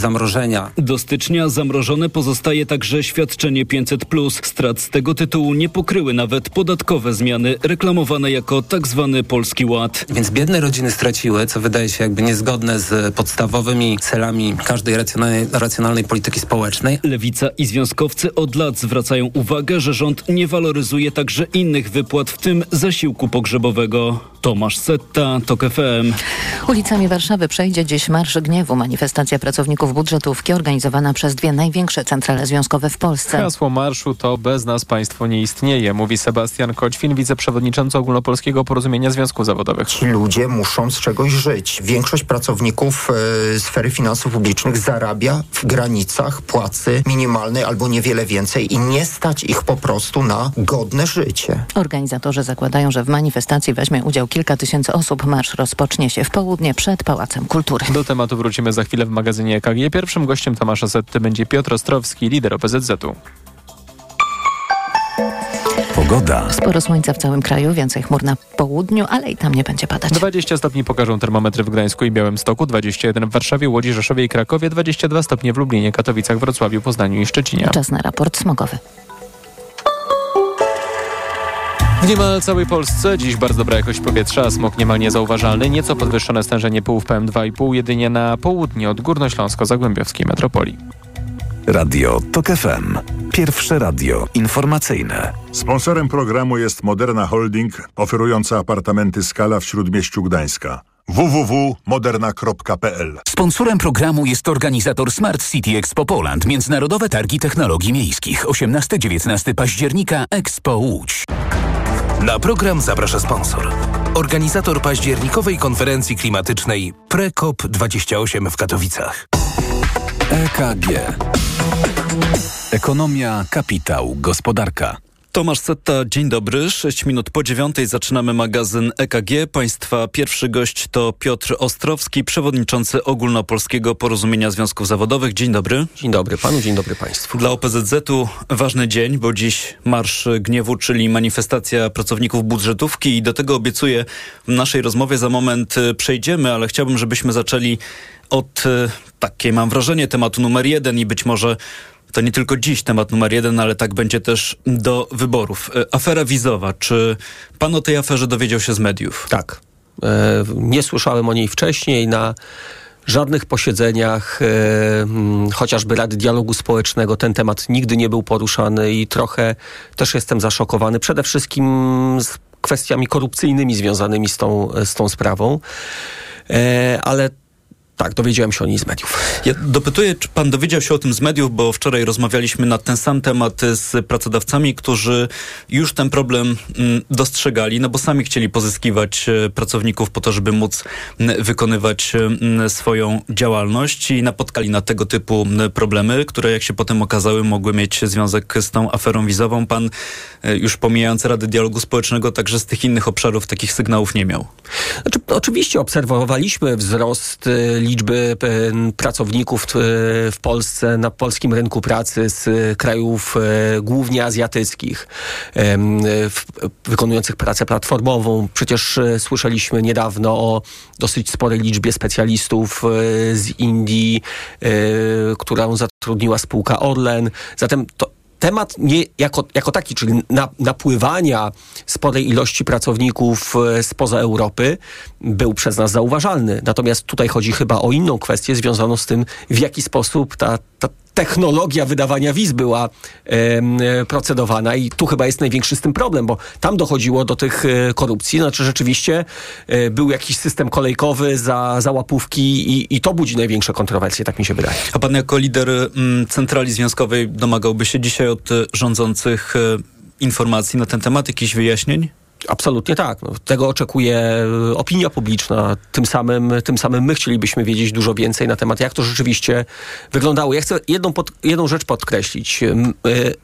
zamrożenia. Do stycznia zamrożone pozostaje także świadczenie 500. Strat z tego tytułu nie pokryły nawet podatkowe zmiany reklamowane jako tak zwany Polski Ład. Więc biedne rodziny straciły, co wydaje się jakby niezgodne z podstawowymi celami każdej racjonalnej, racjonalnej polityki społecznej. Lewica i związkowcy od lat zwracają uwagę, że rząd nie waloryzuje także innych wypłat, w tym zasiłku pogrzebowego. Tomasz Setta, TOK FM. Ulicami Warszawy przejdzie dziś Marsz Gniewu, manifestacja pracowników budżetówki organizowana przez dwie największe centrale związkowe w Polsce. Hasło marszu to bez nas państwo nie istnieje, mówi Sebastian Koćwin, wiceprzewodniczący Ogólnopolskiego Porozumienia Związków Zawodowych. Ci ludzie muszą z czegoś żyć. Większość pracowników e, sfery finansów publicznych zarabia w granicach płacy minimalnej albo niewiele więcej i nie stać ich po prostu na godne życie. Organizatorzy zakładają, że w manifestacji weźmie udział kilka tysięcy osób. Marsz rozpocznie się w południe przed Pałacem Kultury. Do tematu wrócimy za chwilę w magazynie EKG. Pierwszym gościem Tomasza Setty będzie Piotr Ostrowski, lider OPZZ-u. Pogoda. Sporo słońca w całym kraju, więcej chmur na południu, ale i tam nie będzie padać. 20 stopni pokażą termometry w Gdańsku i Białymstoku, 21 w Warszawie, Łodzi, Rzeszowie i Krakowie, 22 stopnie w Lublinie, Katowicach, Wrocławiu, Poznaniu i Szczecinie. Czas na raport smogowy. W niemal całej Polsce dziś bardzo dobra jakość powietrza, smog niemal niezauważalny, nieco podwyższone stężenie pyłów PM2,5 jedynie na południe od górnośląsko-zagłębiowskiej metropolii. Radio TOK FM. Pierwsze radio informacyjne. Sponsorem programu jest Moderna Holding, oferująca apartamenty Skala w Śródmieściu Gdańska www.moderna.pl Sponsorem programu jest organizator Smart City Expo Poland, Międzynarodowe Targi Technologii Miejskich. 18-19 października Expo Łódź. Na program zaprasza sponsor. Organizator październikowej konferencji klimatycznej PreCOP28 w Katowicach. EKG. Ekonomia, kapitał, gospodarka. Tomasz Setta, dzień dobry. 6 minut po dziewiątej zaczynamy magazyn EKG. Państwa pierwszy gość to Piotr Ostrowski, przewodniczący Ogólnopolskiego Porozumienia Związków Zawodowych. Dzień dobry. Dzień dobry panu, dzień dobry państwu. Dla OPZZ-u ważny dzień, bo dziś Marsz Gniewu, czyli manifestacja pracowników budżetówki i do tego obiecuję w naszej rozmowie za moment przejdziemy, ale chciałbym, żebyśmy zaczęli od, takie mam wrażenie, tematu numer jeden i być może to nie tylko dziś temat numer jeden, ale tak będzie też do wyborów. Afera wizowa. Czy pan o tej aferze dowiedział się z mediów? Tak. E, nie słyszałem o niej wcześniej na żadnych posiedzeniach, e, chociażby Rady Dialogu Społecznego, ten temat nigdy nie był poruszany i trochę też jestem zaszokowany. Przede wszystkim z kwestiami korupcyjnymi związanymi z tą, z tą sprawą. E, ale tak, dowiedziałem się o niej z mediów. Ja dopytuję, czy pan dowiedział się o tym z mediów, bo wczoraj rozmawialiśmy na ten sam temat z pracodawcami, którzy już ten problem mm, dostrzegali, no bo sami chcieli pozyskiwać e, pracowników po to, żeby móc wykonywać swoją działalność i napotkali na tego typu problemy, które jak się potem okazały, mogły mieć związek z tą aferą wizową. Pan e, już pomijając Rady Dialogu Społecznego, także z tych innych obszarów takich sygnałów nie miał. Znaczy, oczywiście obserwowaliśmy wzrost liczby pracowników w Polsce, na polskim rynku pracy z krajów głównie azjatyckich, wykonujących pracę platformową. Przecież słyszeliśmy niedawno o dosyć sporej liczbie specjalistów z Indii, którą zatrudniła spółka Orlen. Zatem to temat nie, jako, jako taki, czyli na, napływania sporej ilości pracowników spoza Europy był przez nas zauważalny. Natomiast tutaj chodzi chyba o inną kwestię związaną z tym, w jaki sposób ta, ta technologia wydawania wiz była e, procedowana i tu chyba jest największy z tym problem, bo tam dochodziło do tych e, korupcji, znaczy rzeczywiście e, był jakiś system kolejkowy za, za łapówki i, i to budzi największe kontrowersje, tak mi się wydaje. A pan jako lider centrali związkowej domagałby się dzisiaj od rządzących informacji na ten temat, jakichś wyjaśnień? Absolutnie tak. No, tego oczekuje opinia publiczna. Tym samym, tym samym my chcielibyśmy wiedzieć dużo więcej na temat, jak to rzeczywiście wyglądało. Ja chcę jedną, pod, jedną rzecz podkreślić.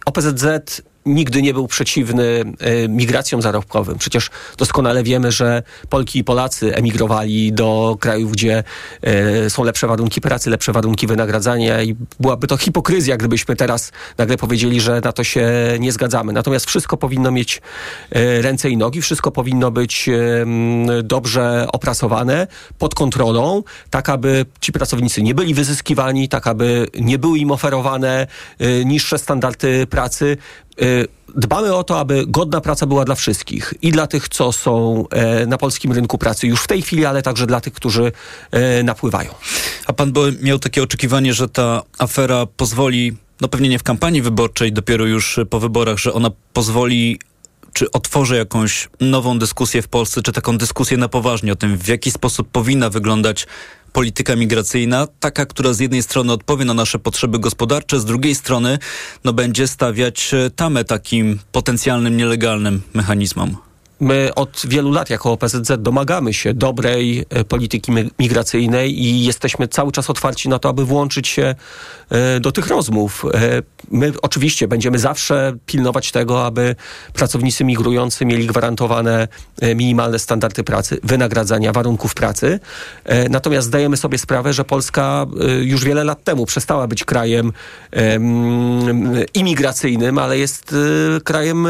OPZZ nigdy nie był przeciwny e, migracjom zarobkowym. Przecież doskonale wiemy, że Polki i Polacy emigrowali do krajów, gdzie e, są lepsze warunki pracy, lepsze warunki wynagradzania i byłaby to hipokryzja, gdybyśmy teraz nagle powiedzieli, że na to się nie zgadzamy. Natomiast wszystko powinno mieć e, ręce i nogi, wszystko powinno być dobrze opracowane, pod kontrolą, tak aby ci pracownicy nie byli wyzyskiwani, tak aby nie były im oferowane niższe standardy pracy. Y, dbamy o to, aby godna praca była dla wszystkich i dla tych, co są e, na polskim rynku pracy już w tej chwili, ale także dla tych, którzy e, napływają. A pan miał takie oczekiwanie, że ta afera pozwoli, no pewnie nie w kampanii wyborczej, dopiero już po wyborach, że ona pozwoli czy otworzy jakąś nową dyskusję w Polsce, czy taką dyskusję na poważnie o tym, w jaki sposób powinna wyglądać polityka migracyjna, taka, która z jednej strony odpowie na nasze potrzeby gospodarcze, z drugiej strony no, będzie stawiać e, tamę takim potencjalnym nielegalnym mechanizmom. My od wielu lat jako OPZZ domagamy się dobrej e, polityki migracyjnej i jesteśmy cały czas otwarci na to, aby włączyć się e, do tych rozmów. E, my oczywiście będziemy zawsze pilnować tego, aby pracownicy migrujący mieli gwarantowane minimalne standardy pracy, wynagradzania, warunków pracy. Natomiast zdajemy sobie sprawę, że Polska już wiele lat temu przestała być krajem imigracyjnym, ale jest krajem,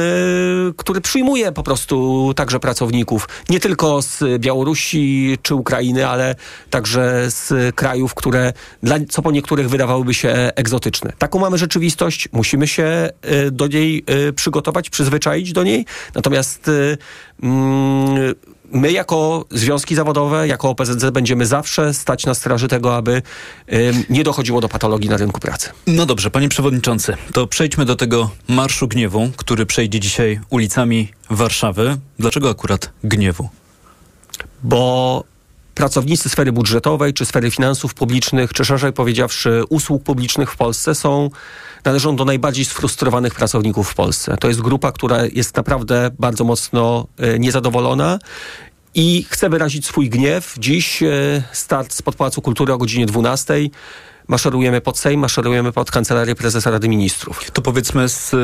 który przyjmuje po prostu także pracowników, nie tylko z Białorusi czy Ukrainy, ale także z krajów, które dla, co po niektórych wydawałyby się egzotyczne. Taką mamy rzeczywistość, musimy się e, do niej e, przygotować, przyzwyczaić do niej, natomiast e, mm, my jako związki zawodowe, jako OPZZ będziemy zawsze stać na straży tego, aby nie dochodziło do patologii na rynku pracy. No dobrze, panie przewodniczący, to przejdźmy do tego Marszu Gniewu, który przejdzie dzisiaj ulicami Warszawy. Dlaczego akurat Gniewu? Bo pracownicy sfery budżetowej, czy sfery finansów publicznych, czy szerzej powiedziawszy usług publicznych w Polsce są, należą do najbardziej sfrustrowanych pracowników w Polsce. To jest grupa, która jest naprawdę bardzo mocno e, niezadowolona i chce wyrazić swój gniew. Dziś e, start z Pałacu Kultury o godzinie 12 maszerujemy pod Sejm, maszerujemy pod Kancelarię Prezesa Rady Ministrów. To powiedzmy z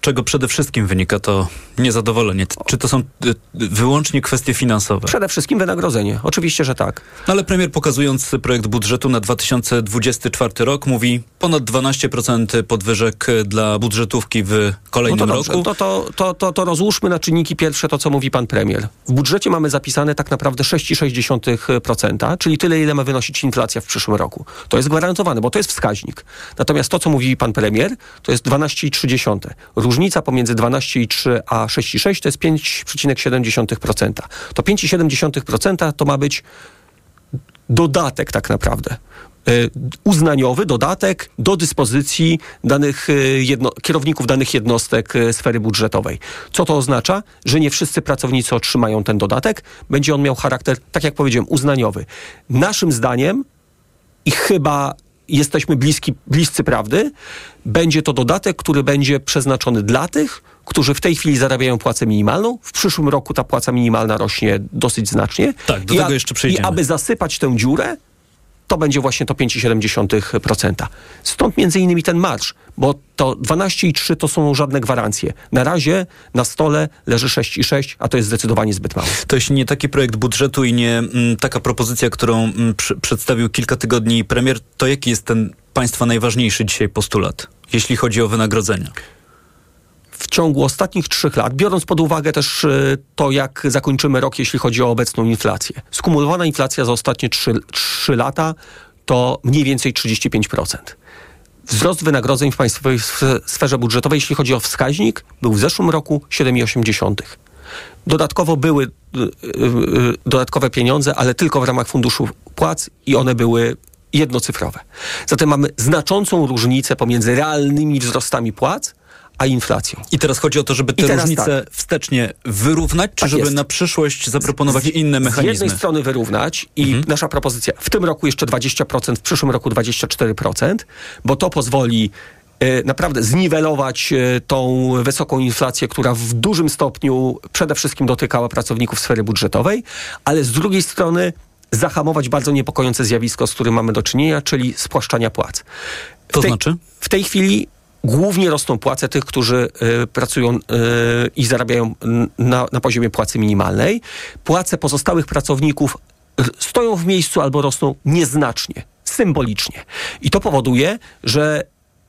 czego przede wszystkim wynika to niezadowolenie? Czy to są y, wyłącznie kwestie finansowe? Przede wszystkim wynagrodzenie. Oczywiście, że tak. No ale premier pokazując projekt budżetu na 2024 rok mówi ponad 12% podwyżek dla budżetówki w kolejnym no to roku. To, to, to, to, to rozłóżmy na czynniki pierwsze to, co mówi pan premier. W budżecie mamy zapisane tak naprawdę 6,6%, czyli tyle, ile ma wynosić inflacja w przyszłym roku. To jest gwarantowane, bo to jest wskaźnik. Natomiast to, co mówi pan premier, to jest 12,3%. Różnica pomiędzy 12,3 a 6,6 to jest 5,7%. To 5,7% to ma być dodatek tak naprawdę e, uznaniowy dodatek do dyspozycji danych e, jedno, kierowników danych jednostek e, sfery budżetowej. Co to oznacza? Że nie wszyscy pracownicy otrzymają ten dodatek. Będzie on miał charakter, tak jak powiedziałem, uznaniowy. Naszym zdaniem i chyba jesteśmy bliski, bliscy prawdy, będzie to dodatek, który będzie przeznaczony dla tych, którzy w tej chwili zarabiają płacę minimalną. W przyszłym roku ta płaca minimalna rośnie dosyć znacznie. Tak, do I tego jeszcze przejdziemy. I aby zasypać tę dziurę, to będzie właśnie to 5,7%. Stąd między innymi ten marsz, bo to 12,3 to są żadne gwarancje. Na razie na stole leży 6,6, a to jest zdecydowanie zbyt mało. To jeśli nie taki projekt budżetu i nie m, mm, taka propozycja, którą m, mm, przy, przedstawił kilka tygodni premier, to jaki jest ten państwa najważniejszy dzisiaj postulat, jeśli chodzi o wynagrodzenia? W ciągu ostatnich trzech lat, biorąc pod uwagę też e, to, jak zakończymy rok, jeśli chodzi o obecną inflację. Skumulowana inflacja za ostatnie trzy, trzy lata to mniej więcej 35%. Wzrost wynagrodzeń w państwowej sferze budżetowej, jeśli chodzi o wskaźnik, był w zeszłym roku 7,8. Dodatkowo były e, e, dodatkowe pieniądze, ale tylko w ramach funduszu płac i one były jednocyfrowe. Zatem mamy znaczącą różnicę pomiędzy realnymi wzrostami płac a inflacją. I teraz chodzi o to, żeby te różnice tak. wstecznie wyrównać, czy tak żeby jest. na przyszłość zaproponować z, inne mechanizmy? Z jednej strony wyrównać i mhm. nasza propozycja w tym roku jeszcze 20%, w przyszłym roku 24%, bo to pozwoli e, naprawdę zniwelować e, tą wysoką inflację, która w dużym stopniu przede wszystkim dotykała pracowników sfery budżetowej, ale z drugiej strony zahamować bardzo niepokojące zjawisko, z którym mamy do czynienia, czyli spłaszczania płac. W to tej, znaczy? W tej chwili głównie rosną płace tych, którzy y, pracują y, i zarabiają na, na poziomie płacy minimalnej. Płace pozostałych pracowników stoją w miejscu albo rosną nieznacznie, symbolicznie. I to powoduje, że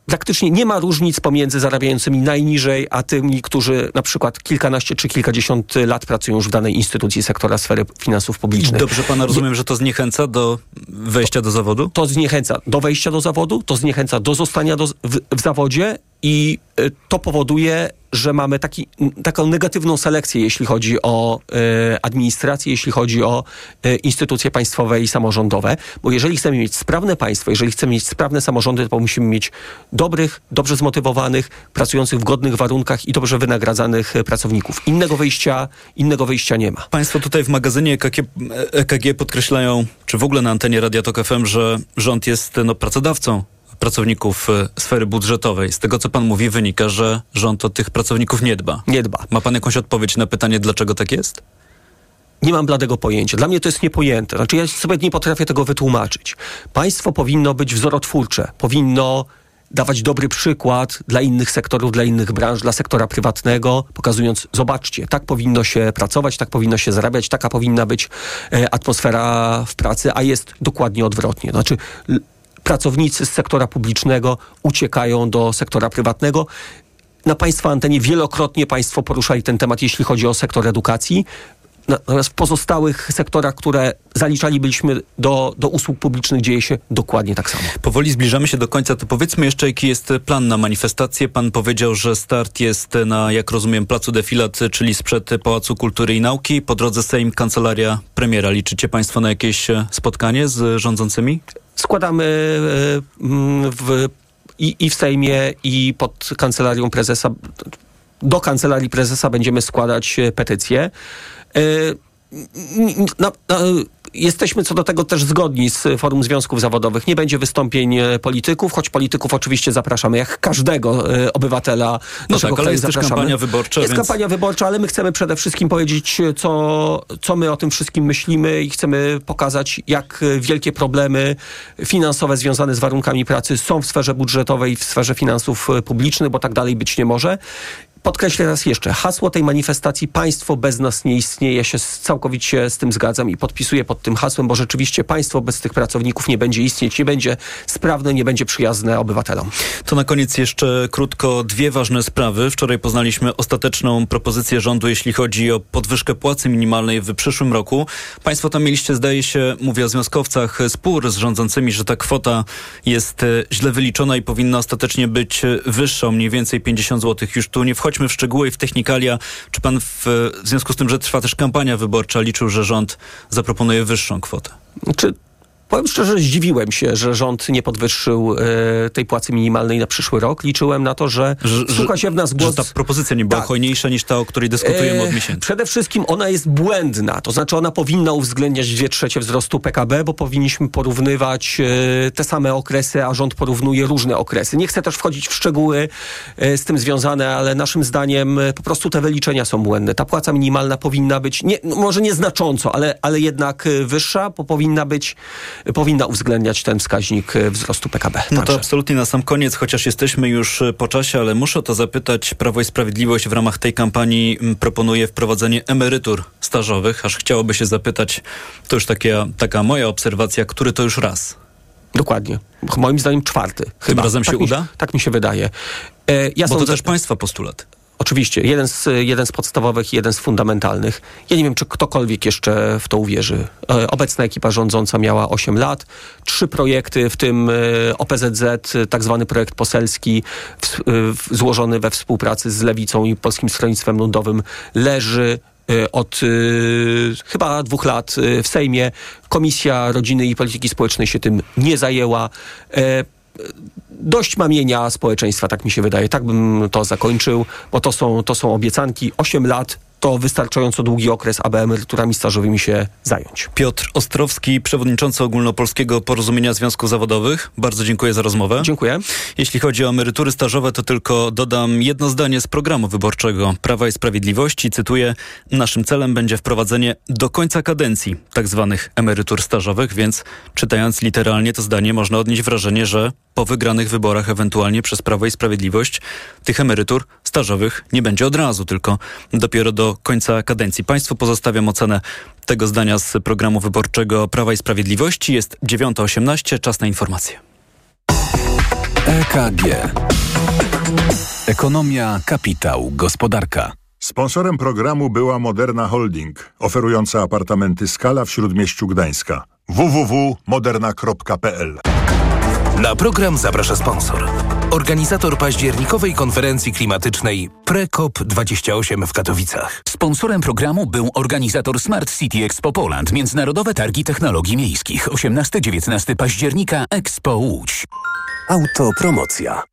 praktycznie nie ma różnic pomiędzy zarabiającymi najniżej, a tymi, którzy na przykład kilkanaście czy kilkadziesiąt lat pracują już w danej instytucji sektora sfery finansów publicznych. Dobrze pana rozumiem, że to zniechęca do wejścia do zawodu? To zniechęca do wejścia do zawodu, to zniechęca do zostania do, w, w zawodzie i y, to powoduje, że mamy taki, taką negatywną selekcję, jeśli chodzi o e, administrację, jeśli chodzi o e, instytucje państwowe i samorządowe. Bo jeżeli chcemy mieć sprawne państwo, jeżeli chcemy mieć sprawne samorządy, to musimy mieć dobrych, dobrze zmotywowanych, pracujących w godnych warunkach i dobrze wynagradzanych pracowników. Innego wyjścia, innego wyjścia nie ma. Państwo tutaj w magazynie EKG, EKG podkreślają, czy w ogóle na antenie Radia Tok FM, że rząd jest no, pracodawcą pracowników e, sfery budżetowej. Z tego, co pan mówi, wynika, że rząd o tych pracowników nie dba. Nie dba. Ma pan jakąś odpowiedź na pytanie, dlaczego tak jest? Nie mam bladego pojęcia. Dla mnie to jest niepojęte. Znaczy ja sobie nie potrafię tego wytłumaczyć. Państwo powinno być wzorotwórcze. Powinno dawać dobry przykład dla innych sektorów, dla innych branż, dla sektora prywatnego, pokazując, zobaczcie, tak powinno się pracować, tak powinno się zarabiać, taka powinna być e, atmosfera w pracy, a jest dokładnie odwrotnie. Znaczy pracownicy z sektora publicznego uciekają do sektora prywatnego. Na Państwa antenie wielokrotnie Państwo poruszali ten temat, jeśli chodzi o sektor edukacji. Natomiast w pozostałych sektorach, które zaliczalibyśmy do, do usług publicznych, dzieje się dokładnie tak samo. Powoli zbliżamy się do końca. To powiedzmy jeszcze, jaki jest plan na manifestację. Pan powiedział, że start jest na, jak rozumiem, placu Defilat, czyli sprzed Pałacu Kultury i Nauki. Po drodze Sejm, kancelaria premiera. Liczycie Państwo na jakieś spotkanie z rządzącymi? Składamy e, mm, w, i, i w Sejmie, i pod kancelarią prezesa, do kancelarii prezesa będziemy składać e, petycje. E, na, na, jesteśmy co do tego też zgodni z Forum Związków Zawodowych. Nie będzie wystąpień e, polityków, choć polityków oczywiście zapraszamy, jak każdego e, obywatela. No tak, ale jest zapraszamy. też kampania wyborcza. Jest więc... kampania wyborcza, ale my chcemy przede wszystkim powiedzieć, co, co my o tym wszystkim myślimy i chcemy pokazać, jak wielkie problemy finansowe związane z warunkami pracy są w sferze budżetowej, w sferze finansów publicznych, bo tak dalej być nie może. Podkreślę raz jeszcze, hasło tej manifestacji państwo bez nas nie istnieje. Ja się całkowicie z tym zgadzam i podpisuję pod tym hasłem, bo rzeczywiście państwo bez tych pracowników nie będzie istnieć, nie będzie sprawne, nie będzie przyjazne obywatelom. To na koniec jeszcze krótko dwie ważne sprawy. Wczoraj poznaliśmy ostateczną propozycję rządu, jeśli chodzi o podwyżkę płacy minimalnej w przyszłym roku. Państwo tam mieliście, zdaje się, mówię o związkowcach, spór z rządzącymi, że ta kwota jest e, źle wyliczona i powinna ostatecznie być wyższa, mniej więcej 50 zł. Już tu nie wchodzi wchodźmy w szczegóły i w technikalia. Czy pan w, w związku z tym, że trwa też kampania wyborcza, liczył, że rząd zaproponuje wyższą kwotę? Czy Powiem szczerze, zdziwiłem się, że rząd nie podwyższył e, tej płacy minimalnej na przyszły rok. Liczyłem na to, że, że słucha się w nas głos... Że ta propozycja nie była tak. hojniejsza niż ta, o której dyskutujemy e, od miesięcy. Przede wszystkim ona jest błędna. To znaczy ona powinna uwzględniać dwie trzecie wzrostu PKB, bo powinniśmy porównywać e, te same okresy, a rząd porównuje różne okresy. Nie chcę też wchodzić w szczegóły z tym związane, ale naszym zdaniem po prostu te wyliczenia są błędne. Ta płaca minimalna powinna być, nie, no może nieznacząco, ale, ale jednak wyższa, bo powinna być powinna uwzględniać ten wskaźnik e, wzrostu PKB. No to absolutnie na sam koniec, chociaż jesteśmy już e, po czasie, ale muszę to zapytać. Prawo i Sprawiedliwość w ramach tej kampanii proponuje wprowadzenie emerytur stażowych, aż chciałoby się zapytać, to już taka, taka moja obserwacja, który to już raz? Dokładnie. Moim zdaniem czwarty. Chyba. Tym razem tak się uda? tak mi się wydaje. E, ja Bo to też państwa postulat. Oczywiście, jeden z, jeden z podstawowych i jeden z fundamentalnych. Ja nie wiem, czy ktokolwiek jeszcze w to uwierzy. E, obecna ekipa rządząca miała 8 lat, trzy projekty, w tym e, OPZZ, tak zwany projekt poselski, w, w, złożony we współpracy z Lewicą i Polskim Stronnictwem Ludowym, leży e, od chyba dwóch lat w Sejmie. Komisja Rodziny i Polityki Społecznej się tym nie zajęła. Dość mamienia społeczeństwa, tak mi się wydaje. Tak bym to zakończył, bo to są, to są obiecanki. 8 lat to wystarczająco długi okres, aby emeryturami stażowymi się zająć. Piotr Ostrowski, przewodniczący Ogólnopolskiego Porozumienia Związków Zawodowych. Bardzo dziękuję za rozmowę. Dziękuję. Jeśli chodzi o emerytury stażowe, to tylko dodam jedno zdanie z programu wyborczego Prawa i Sprawiedliwości. Cytuję, naszym celem będzie wprowadzenie do końca kadencji tzw. Tak emerytur stażowych, więc czytając literalnie to zdanie można odnieść wrażenie, że po wygranych wyborach, ewentualnie przez Prawo i Sprawiedliwość, tych emerytur stażowych nie będzie od razu, tylko dopiero do końca kadencji. Państwu pozostawiam ocenę tego zdania z programu wyborczego Prawa i Sprawiedliwości. Jest 9.18, czas na informacje. EKG. Ekonomia, kapitał, gospodarka. Sponsorem programu była Moderna Holding, oferująca apartamenty Skala w Śródmieściu Gdańska. www.moderna.pl Na program zaprasza sponsor. Organizator październikowej konferencji klimatycznej PreCOP28 w Katowicach. Sponsorem programu był organizator Smart City Expo Poland, Międzynarodowe Targi Technologii Miejskich, 18-19 października Expo Łódź. Autopromocja.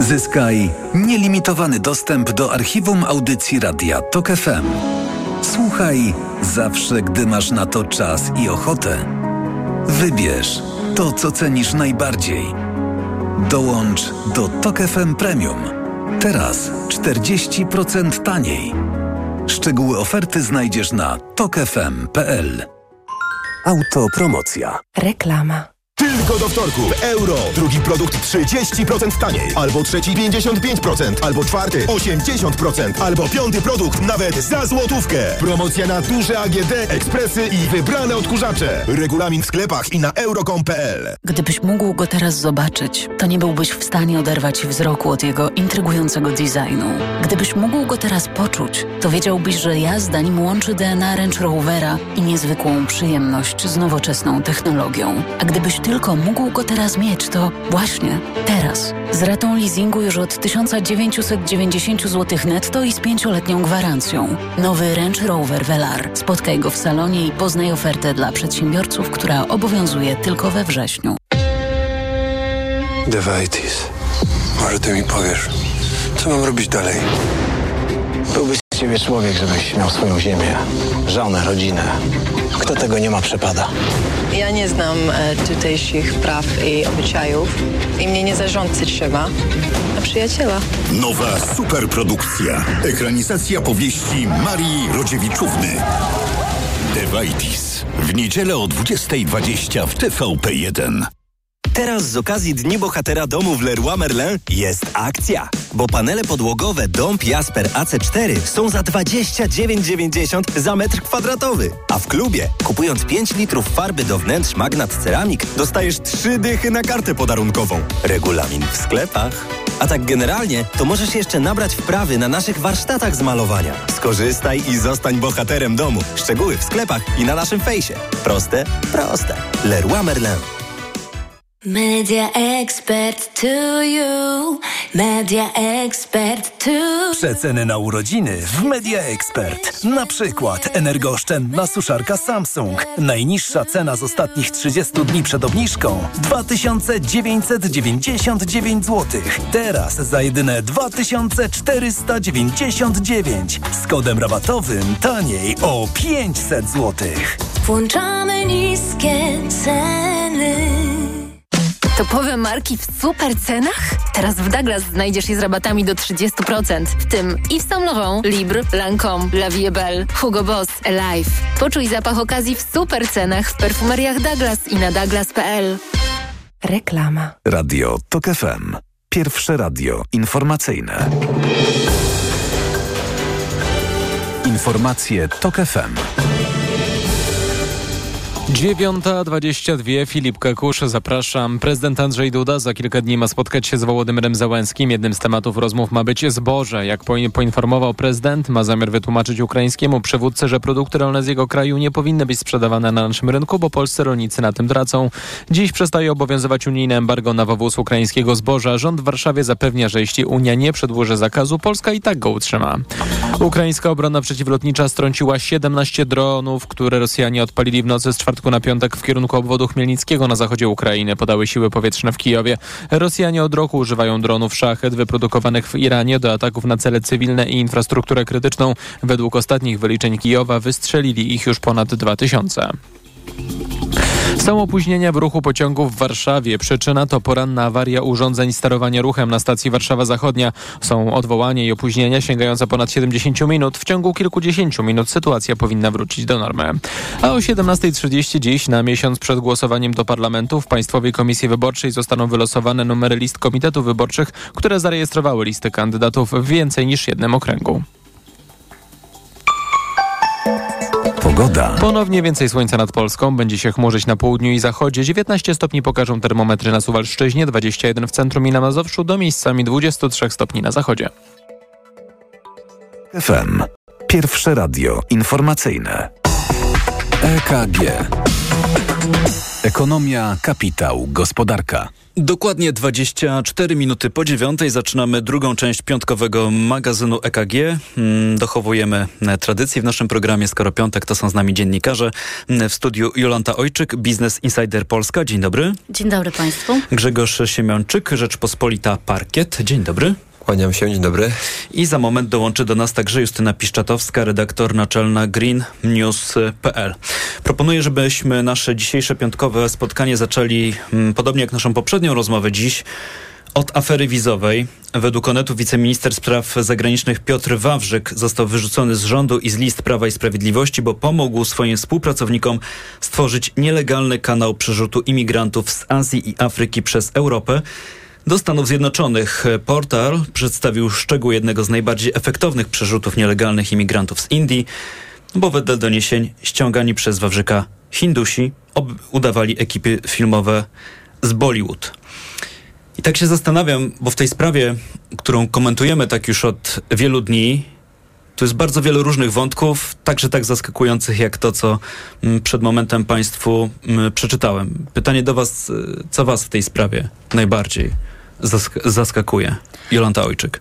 Zyskaj nielimitowany dostęp do archiwum audycji Radia TOK FM. Słuchaj zawsze, gdy masz na to czas i ochotę. Wybierz to, co cenisz najbardziej. Dołącz do TOK FM Premium. Teraz 40% taniej. Szczegóły oferty znajdziesz na tokefm.pl. Autopromocja. Reklama. Tylko do wtorku. Euro. Drugi produkt 30% taniej. Albo trzeci 55%. Albo czwarty 80%. Albo piąty produkt nawet za złotówkę. Promocja na duże AGD, ekspresy i wybrane odkurzacze. Regulamin w sklepach i na euro.com.pl Gdybyś mógł go teraz zobaczyć, to nie byłbyś w stanie oderwać wzroku od jego intrygującego designu. Gdybyś mógł go teraz poczuć, to wiedziałbyś, że jazda nim łączy DNA Range Rovera i niezwykłą przyjemność z nowoczesną technologią. A gdybyś tylko mógł go teraz mieć, to właśnie teraz. Z ratą leasingu już od 1990 zł netto i z pięcioletnią gwarancją. Nowy Range Rover Velar. Spotkaj go w salonie i poznaj ofertę dla przedsiębiorców, która obowiązuje tylko we wrześniu. Dewaitis. Może ty mi powiesz, co mam robić dalej? Byłby z ciebie człowiek, żebyś miał swoją ziemię, żonę, rodzinę. Kto tego nie ma, przepada. Ja nie znam e, tutejszych praw i obyczajów i mnie nie zarządcy trzeba, a przyjaciela. Nowa superprodukcja. Ekranizacja powieści Marii Rodziewiczówny. Dewaitis. W niedzielę o 20.20 w TVP1. Teraz z okazji Dni Bohatera Domu w Leroy Merlin jest akcja. Bo panele podłogowe Dom Jasper AC4 są za 29,90 za metr kwadratowy. A w klubie, kupując 5 litrów farby do wnętrz Magnat Ceramik, dostajesz 3 dychy na kartę podarunkową. Regulamin w sklepach. A tak generalnie, to możesz jeszcze nabrać wprawy na naszych warsztatach z malowania. Skorzystaj i zostań bohaterem domu. Szczegóły w sklepach i na naszym fejsie. Proste? Proste. Leroy Merlin. Media expert to you. Media expert to Przeceny na urodziny w Media Expert. Na przykład energooszczędna suszarka Samsung. Najniższa cena z ostatnich 30 dni przed obniżką 2999 zł. Teraz za jedyne 2499. Z kodem rabatowym taniej o 500 zł. Włączamy niskie ceny. Topowe marki w super cenach? Teraz w Douglas znajdziesz je z rabatami do 30%, w tym Yves Saint Laurent, Libre, Lancome, La Vie Belle, Hugo Boss, Alive. Poczuj zapach okazji w super cenach w perfumeriach Douglas i na douglas.pl. Reklama. Radio TOK FM. Pierwsze radio informacyjne. Informacje TOK FM. 9.22 Filip Kakusz, zapraszam. Prezydent Andrzej Duda za kilka dni ma spotkać się z Wołodymyrem Załęskim. Jednym z tematów rozmów ma być zboże. Jak poinformował prezydent, ma zamiar wytłumaczyć ukraińskiemu przywódcy, że produkty rolne z jego kraju nie powinny być sprzedawane na naszym rynku, bo polscy rolnicy na tym tracą. Dziś przestaje obowiązywać unijne embargo na wywóz ukraińskiego zboża. Rząd w Warszawie zapewnia, że jeśli Unia nie przedłuży zakazu, Polska i tak go utrzyma. Ukraińska obrona przeciwlotnicza strąciła 17 dronów, które Rosjanie odpalili w nocy z czwartku na piątek w kierunku obwodu Chmielnickiego na zachodzie Ukrainy, podały siły powietrzne w Kijowie. Rosjanie od roku używają dronów szachet wyprodukowanych w Iranie do ataków na cele cywilne i infrastrukturę krytyczną. Według ostatnich wyliczeń Kijowa wystrzelili ich już ponad 2000. Są opóźnienia w ruchu pociągów w Warszawie. Przyczyna to poranna awaria urządzeń sterowania ruchem na stacji Warszawa Zachodnia. Są odwołania i opóźnienia sięgające ponad 70 minut. W ciągu kilkudziesięciu minut sytuacja powinna wrócić do normy. A o 17.30 dziś, na miesiąc przed głosowaniem do parlamentu, w Państwowej Komisji Wyborczej zostaną wylosowane numery list komitetów wyborczych, które zarejestrowały listy kandydatów w więcej niż jednym okręgu. Pogoda. Ponownie więcej słońca nad Polską. Będzie się chmurzyć na południu i zachodzie. 19 stopni pokażą termometry na Suwalszczyźnie, 21 w centrum i na Mazowszu, do miejscami 23 stopni na zachodzie. FM. Pierwsze radio informacyjne. EKG. Ekonomia, kapitał, gospodarka. Dokładnie 24 minuty po dziewiątej zaczynamy drugą część piątkowego magazynu EKG. Mm, dochowujemy e, tradycji w naszym programie. Skoro piątek, to są z nami dziennikarze. Mm, w studiu Jolanta Ojczyk, Business Insider Polska. Dzień dobry. Dzień dobry Państwu. Grzegorz Siemiączyk, Rzeczpospolita Parkiet. Dzień dobry. Kłaniam się, dzień dobry. I za moment dołączy do nas także Justyna Piszczatowska, redaktor naczelna greennews.pl. Proponuję, żebyśmy nasze dzisiejsze piątkowe spotkanie zaczęli, mm, podobnie jak naszą poprzednią rozmowę dziś, od afery wizowej. Według Onetu wiceminister spraw zagranicznych Piotr Wawrzyk został wyrzucony z rządu i z list Prawa i Sprawiedliwości, bo pomógł swoim współpracownikom stworzyć nielegalny kanał przerzutu imigrantów z Azji i Afryki przez Europę do Stanów Zjednoczonych. Portal przedstawił szczegóły jednego z najbardziej efektownych przerzutów nielegalnych imigrantów z Indii, bo wedle doniesień ściągani przez Wawrzyka Hindusi udawali ekipy filmowe z Bollywood. I tak się zastanawiam, bo w tej sprawie, którą komentujemy tak już od wielu dni, tu jest bardzo wiele różnych wątków, także tak zaskakujących jak to, co mm, przed momentem Państwu mm, przeczytałem. Pytanie do Was, y, co Was w tej sprawie najbardziej zask zaskakuje? Jolanta Ojczyk.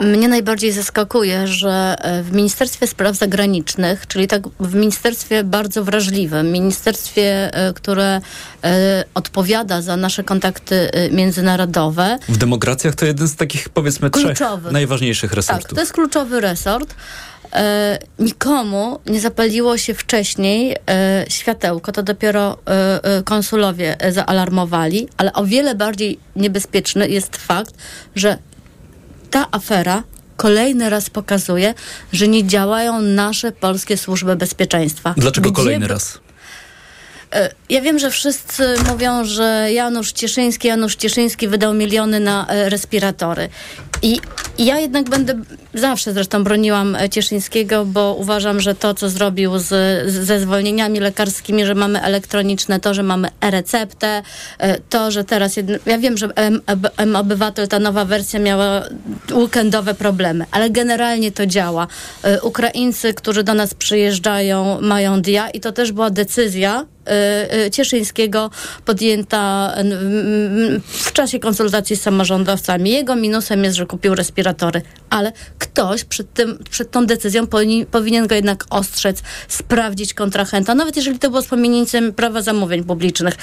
Mnie najbardziej zaskakuje, że e, w Ministerstwie Spraw Zagranicznych, czyli tak w ministerstwie bardzo wrażliwym, ministerstwie, e, które e, odpowiada za nasze kontakty międzynarodowe. W demokracjach to jeden z takich powiedzmy trzech najważniejszych resortów. Tak, to jest kluczowy resort. E, nikomu nie zapaliło się wcześniej e, światełko, to dopiero e, konsulowie zaalarmowali, ale o wiele bardziej niebezpieczny jest fakt, że ta afera kolejny raz pokazuje, że nie działają nasze polskie służby bezpieczeństwa. Dlaczego Gdzie kolejny raz? E, ja wiem, że wszyscy mówią, że Janusz Cieszyński, Janusz Cieszyński wydał miliony na e, respiratory. I ja jednak będę, zawsze zresztą broniłam e, Cieszyńskiego, bo uważam, że to, co zrobił z, ze zwolnieniami lekarskimi, że mamy elektroniczne, to, że mamy e-receptę, to, że teraz, jedno, ja wiem, że M-Obywatel, ta nowa wersja miała weekendowe problemy, ale generalnie to działa. Ukraińcy, którzy do nas przyjeżdżają, mają DIA i to też była decyzja, Cieszyńskiego podjęta w czasie konsultacji z samorządowcami. Jego minusem jest, że kupił respiratory, ale ktoś przed, tym, przed tą decyzją powinien, powinien go jednak ostrzec, sprawdzić kontrahenta, nawet jeżeli to było z pominięciem prawa zamówień publicznych.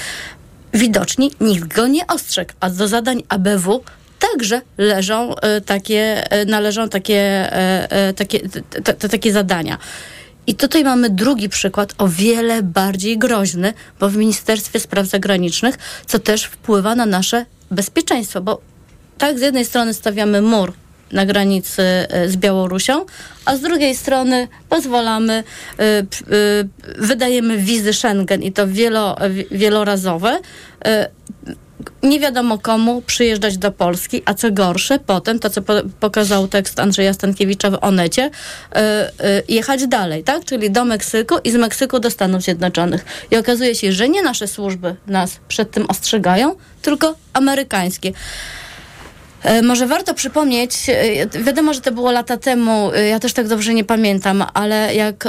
Widocznie nikt go nie ostrzegł, a do zadań ABW także leżą y, takie, należą takie, takie, t, t, takie zadania. I tutaj mamy drugi przykład, o wiele bardziej groźny, bo w Ministerstwie Spraw Zagranicznych, co też wpływa na nasze bezpieczeństwo, bo tak z jednej strony stawiamy mur na granicy e, z Białorusią, a z drugiej strony pozwalamy, y, y, wydajemy wizy Schengen i to wielo, wielorazowe. Nie wiadomo komu przyjeżdżać do Polski, a co gorsze, potem, to co po, pokazał tekst Andrzeja Stankiewicza w Onecie, yy, yy, jechać dalej, tak? Czyli do Meksyku i z Meksyku do Stanów Zjednoczonych. I okazuje się, że nie nasze służby nas przed tym ostrzegają, tylko amerykańskie. E, może warto przypomnieć, wiadomo, że to było lata temu, ja też tak dobrze nie pamiętam, ale jak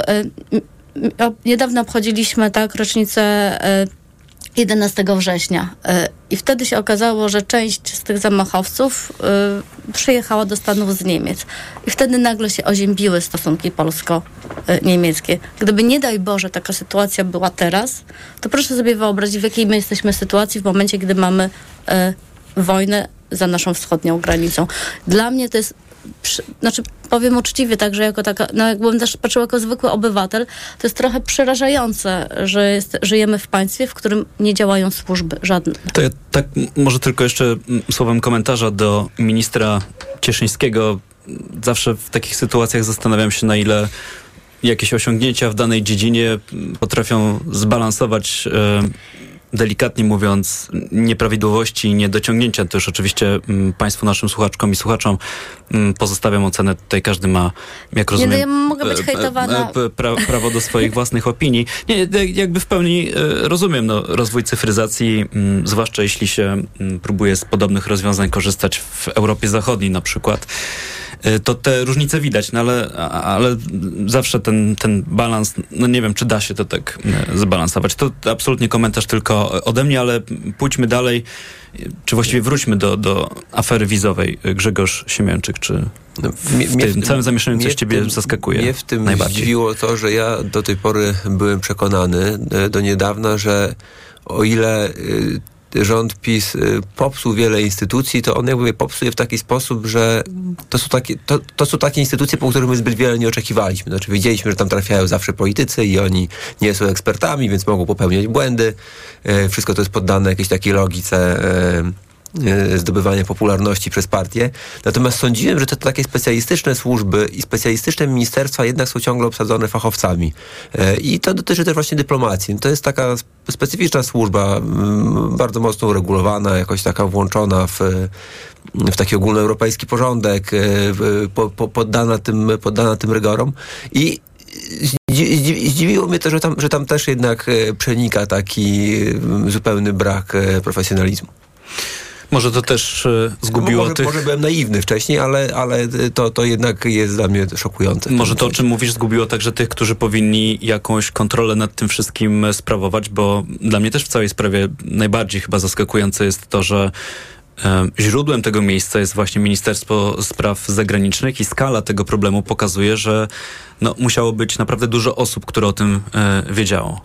niedawno obchodziliśmy tak rocznicę 11 września. E, I wtedy się okazało, że część z tych zamachowców y, przyjechała do Stanów z Niemiec. I wtedy nagle się oziębiły stosunki polsko-niemieckie. Gdyby nie daj Boże taka sytuacja była teraz, to proszę sobie wyobrazić, w jakiej my jesteśmy sytuacji w momencie, gdy mamy y, wojnę za naszą wschodnią granicą. Dla mnie to jest przy, znaczy powiem uczciwie, także jako taka, no jakbym też patrzyła jako zwykły obywatel, to jest trochę przerażające, że jest, żyjemy w państwie, w którym nie działają służby żadne. To ja tak może tylko jeszcze słowem komentarza do ministra Cieszyńskiego. Zawsze w takich sytuacjach zastanawiam się, na ile jakieś osiągnięcia w danej dziedzinie potrafią zbalansować e, delikatnie mówiąc, nieprawidłowości i niedociągnięcia. To już oczywiście mm, Państwu, naszym słuchaczkom i słuchaczom mm, pozostawiam ocenę. Tutaj każdy ma, jak rozumiem... Nie, no ja mogę być e, hejtowana. e, pra, prawo do swoich własnych opinii. Nie, jakby w pełni e, rozumiem no, rozwój cyfryzacji, mm, zwłaszcza jeśli się próbuje z podobnych rozwiązań korzystać w Europie Zachodniej na przykład to te różnice widać, no ale, ale zawsze ten, ten balans, no nie wiem, czy da się to tak zbalansować. To absolutnie komentarz tylko ode mnie, ale pójdźmy dalej, czy właściwie wróćmy do, do afery wizowej. Grzegorz Siemięczyk, czy no, w, tym, w całym zamieszaniu coś ciebie tym, zaskakuje Mnie w tym najbardziej? zdziwiło to, że ja do tej pory byłem przekonany, do niedawna, że o ile rząd PiS y, popsuł wiele instytucji, to on jakby popsuje w taki sposób, że to są takie, to, to są takie instytucje, po których my zbyt wiele nie oczekiwaliśmy. Znaczy wiedzieliśmy, że tam trafiają zawsze politycy i oni nie są ekspertami, więc mogą popełniać błędy. Y, wszystko to jest poddane jakiejś takiej logice E, zdobywania popularności przez partię. Natomiast sądziłem, że te takie specjalistyczne służby i specjalistyczne ministerstwa jednak są ciągle obsadzone fachowcami. E, I to dotyczy też właśnie dyplomacji. To jest taka specyficzna służba, bardzo mocno uregulowana, jakoś taka włączona w, w taki ogólnoeuropejski porządek, e, po, po, poddana, tym, poddana tym rygorom. I Zdziwiło mnie to, że tam, że tam też jednak przenika taki zupełny brak profesjonalizmu. Może to też e, zgubiło może, tych... Może byłem naiwny wcześniej, ale, ale to, to jednak jest dla mnie szokujące. Może to, o czym mówisz, zgubiło także tych, którzy powinni jakąś kontrolę nad tym wszystkim sprawować, bo dla mnie też w całej sprawie najbardziej chyba zaskakujące jest to, że e, Źródłem tego miejsca jest właśnie Ministerstwo Spraw Zagranicznych i skala tego problemu pokazuje, że no, musiało być naprawdę dużo osób, które o tym e, wiedziało.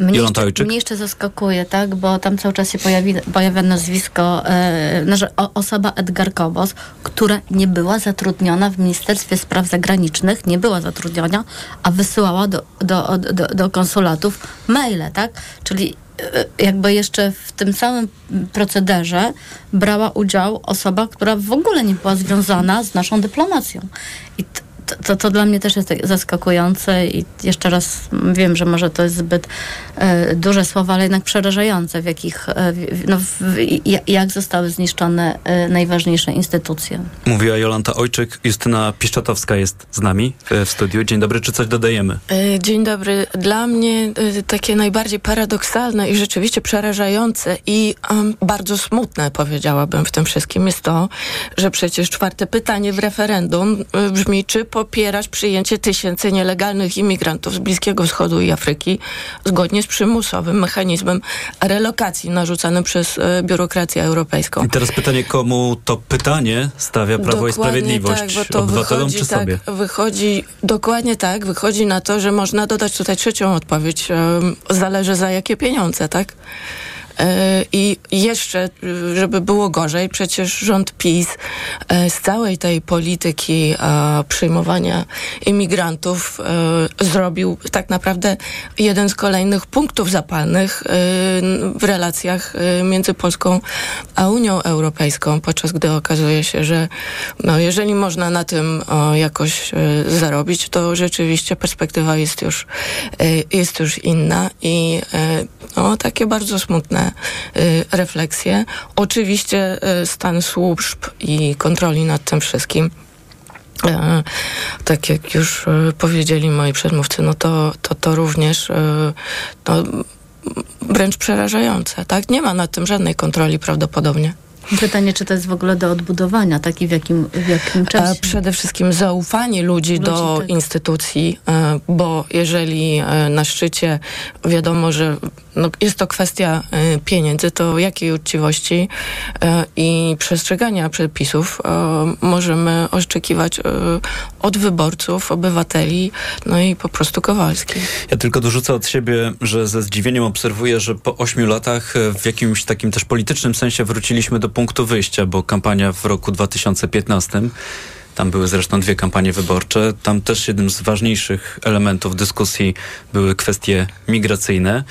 Mnie jeszcze, mnie jeszcze zaskakuje, tak, bo tam cały czas się pojawi, pojawia nazwisko, znaczy osoba Edgar Kobos, która nie była zatrudniona w Ministerstwie Spraw Zagranicznych, nie była zatrudniona, a wysyłała do, do, do, do konsulatów maile, tak? Czyli e, jakby jeszcze w tym samym procederze brała udział osoba, która w ogóle nie była związana z naszą dyplomacją. I to, to, to, dla mnie też jest tak zaskakujące i jeszcze raz wiem, że może to jest zbyt e, duże słowa, ale jednak przerażające, w jakich, e, no, w, jak zostały zniszczone e, najważniejsze instytucje. Mówiła Jolanta Ojczyk, Justyna Piszczatowska jest z nami w, w studiu. Dzień dobry, czy coś dodajemy? E, dzień dobry. Dla mnie e, takie najbardziej paradoksalne i rzeczywiście przerażające i um, bardzo smutne, powiedziałabym w tym wszystkim, jest to, że przecież czwarte pytanie w referendum e, brzmi, czy popierać przyjęcie tysięcy nielegalnych imigrantów z Bliskiego Wschodu i Afryki zgodnie z przymusowym mechanizmem relokacji narzucanym przez e, biurokrację europejską. I teraz pytanie, komu to pytanie stawia Prawo dokładnie i Sprawiedliwość? Tak, bo to obywatelom wychodzi, czy sobie? Tak, wychodzi, dokładnie tak, wychodzi na to, że można dodać tutaj trzecią odpowiedź. Zależy za jakie pieniądze, tak? E, I jeszcze, żeby było gorzej, przecież rząd PiS e, z całej tej polityki e, przyjmowania imigrantów zrobił tak naprawdę jeden z kolejnych punktów zapalnych w relacjach między Polską a Unią Europejską, podczas gdy okazuje się, że no, jeżeli można na tym jakoś zarobić, to rzeczywiście perspektywa jest już, jest już inna i no, takie bardzo smutne Y, refleksje. Oczywiście y, stan służb i kontroli nad tym wszystkim e, tak jak już y, powiedzieli moi przedmówcy, no to, to, to również no, wręcz przerażające. Tak? Nie ma nad tym żadnej kontroli prawdopodobnie. Pytanie, czy to jest w ogóle do odbudowania, tak i w jakim, w jakim czasie? Przede wszystkim zaufanie ludzi, ludzi do tak. instytucji, e, bo jeżeli e, na szczycie wiadomo, że no, jest to kwestia y, pieniędzy, to jakiej uczciwości y, i przestrzegania przepisów y, możemy oczekiwać od wyborców, obywateli, no i po prostu Kowalski. Ja tylko dorzucę od siebie, że ze zdziwieniem obserwuję, że po ośmiu latach w jakimś takim też politycznym sensie wróciliśmy do punktu wyjścia, bo kampania w roku 2015 tam były zresztą dwie kampanie wyborcze. Tam też jednym z ważniejszych elementów dyskusji były kwestie migracyjne.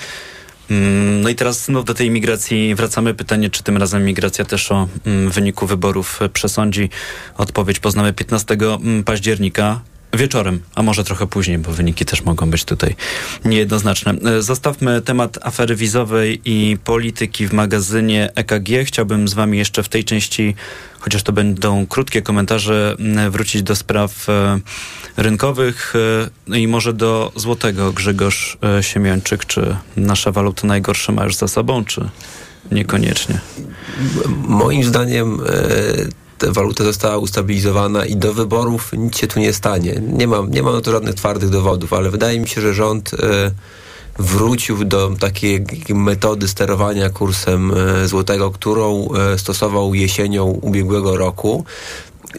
Mm, no i teraz znów do tej migracji wracamy. Pytanie, czy tym razem migracja też o mm, wyniku wyborów przesądzi. Odpowiedź poznamy 15 mm, października. Wieczorem, a może trochę później, bo wyniki też mogą być tutaj niejednoznaczne. E, zostawmy temat afery wizowej i polityki w magazynie EKG. Chciałbym z wami jeszcze w tej części, chociaż to będą krótkie komentarze, wrócić do spraw e, rynkowych e, i może do złotego. Grzegorz Siemięczyk, czy nasza waluta najgorsze ma już za sobą, czy niekoniecznie? Moim zdaniem waluta została ustabilizowana i do wyborów nic się tu nie stanie. Nie mam, nie mam na to żadnych twardych dowodów, ale wydaje mi się, że rząd e, wrócił do takiej metody sterowania kursem e, złotego, którą e, stosował jesienią ubiegłego roku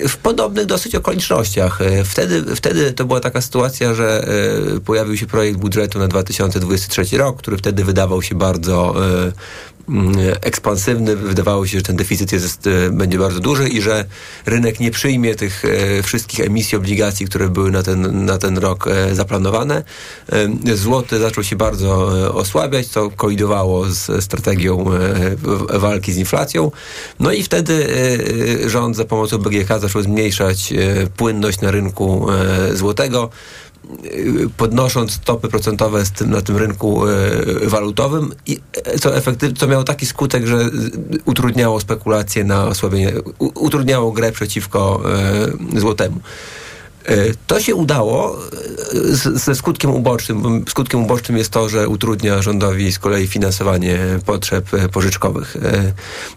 w podobnych dosyć okolicznościach. Wtedy, wtedy to była taka sytuacja, że pojawił się projekt budżetu na 2023 rok, który wtedy wydawał się bardzo ekspansywny. Wydawało się, że ten deficyt jest, e, będzie bardzo duży i że rynek nie przyjmie tych e, wszystkich emisji obligacji, które były na ten, na ten rok e, zaplanowane. Złoty zaczął się bardzo osłabiać, co kolidowało z strategią walki z inflacją. No i wtedy rząd za pomocą BGK zaczął zmniejszać płynność na rynku złotego podnosząc stopy procentowe na tym rynku e, walutowym, co, efektyw, co miało taki skutek, że utrudniało spekulacje na osłabienie, utrudniało grę przeciwko złotemu. E, to się udało e, ze skutkiem ubocznym. Skutkiem ubocznym jest to, że utrudnia rządowi z kolei finansowanie potrzeb e, pożyczkowych.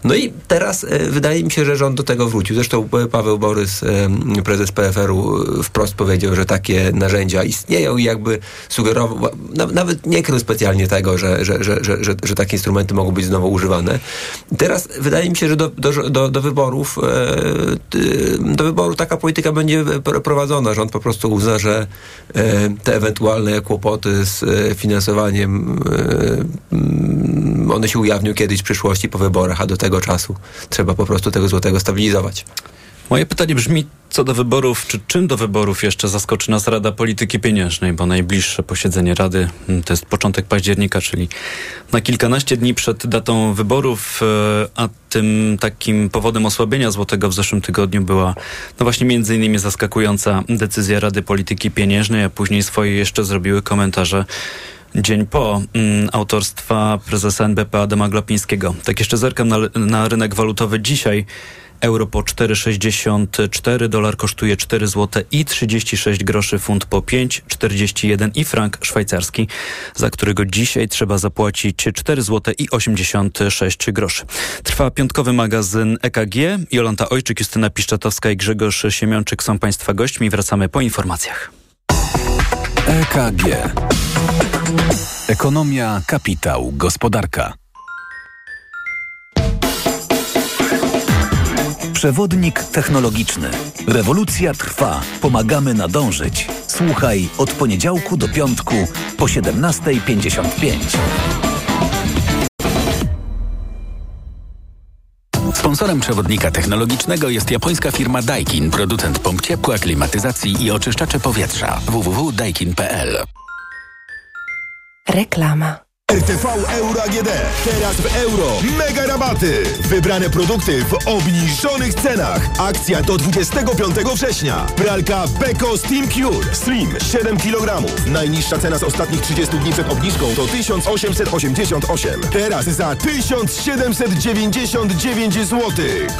No i teraz wydaje mi się, że rząd do tego wrócił. Zresztą Paweł Borys, prezes PFR-u, wprost powiedział, że takie narzędzia istnieją i jakby sugerował, nawet nie krył specjalnie tego, że, że, że, że, że, takie instrumenty mogą być znowu używane. Teraz wydaje mi się, że do, do, do, do wyborów do wyboru taka polityka będzie prowadzona Rząd po prostu uzna, że e, te ewentualne kłopoty z e, finansowaniem e, one się ujawnią kiedyś w przyszłości po wyborach, a do tego czasu trzeba po prostu tego złotego stabilizować. Moje pytanie brzmi, co do wyborów, czy czym do wyborów jeszcze zaskoczy nas Rada Polityki Pieniężnej, bo najbliższe posiedzenie Rady mm, to jest początek października, czyli na kilkanaście dni przed datą wyborów, e, a tym takim powodem osłabienia złotego w zeszłym tygodniu była no właśnie między innymi zaskakująca decyzja Rady Polityki Pieniężnej, a później swoje jeszcze zrobiły komentarze dzień po mm, autorstwa prezesa NBP Adama Glapińskiego. Tak jeszcze zerkam na, na rynek walutowy dzisiaj. Euro po 4,64, dolar kosztuje 4 zł i 36 groszy, funt po 5,41 i frank szwajcarski, za którego dzisiaj trzeba zapłacić 4 zł i 86 groszy. Trwa piątkowy magazyn EKG. Jolanta Ojczyk, Justyna Piszczatowska i Grzegorz Siemiączyk są Państwa gośćmi. Wracamy po informacjach. EKG. Ekonomia, kapitał, gospodarka. Przewodnik technologiczny. Rewolucja trwa. Pomagamy nadążyć. Słuchaj od poniedziałku do piątku po 17.55. Sponsorem przewodnika technologicznego jest japońska firma Daikin, producent pomp ciepła, klimatyzacji i oczyszczacze powietrza. www.daikin.pl Reklama. RTV Euro AGD. Teraz w euro. Mega rabaty. Wybrane produkty w obniżonych cenach. Akcja do 25 września. Pralka Beko Steam Cure. Slim 7 kg. Najniższa cena z ostatnich 30 dni przed obniżką to 1888. Teraz za 1799 zł.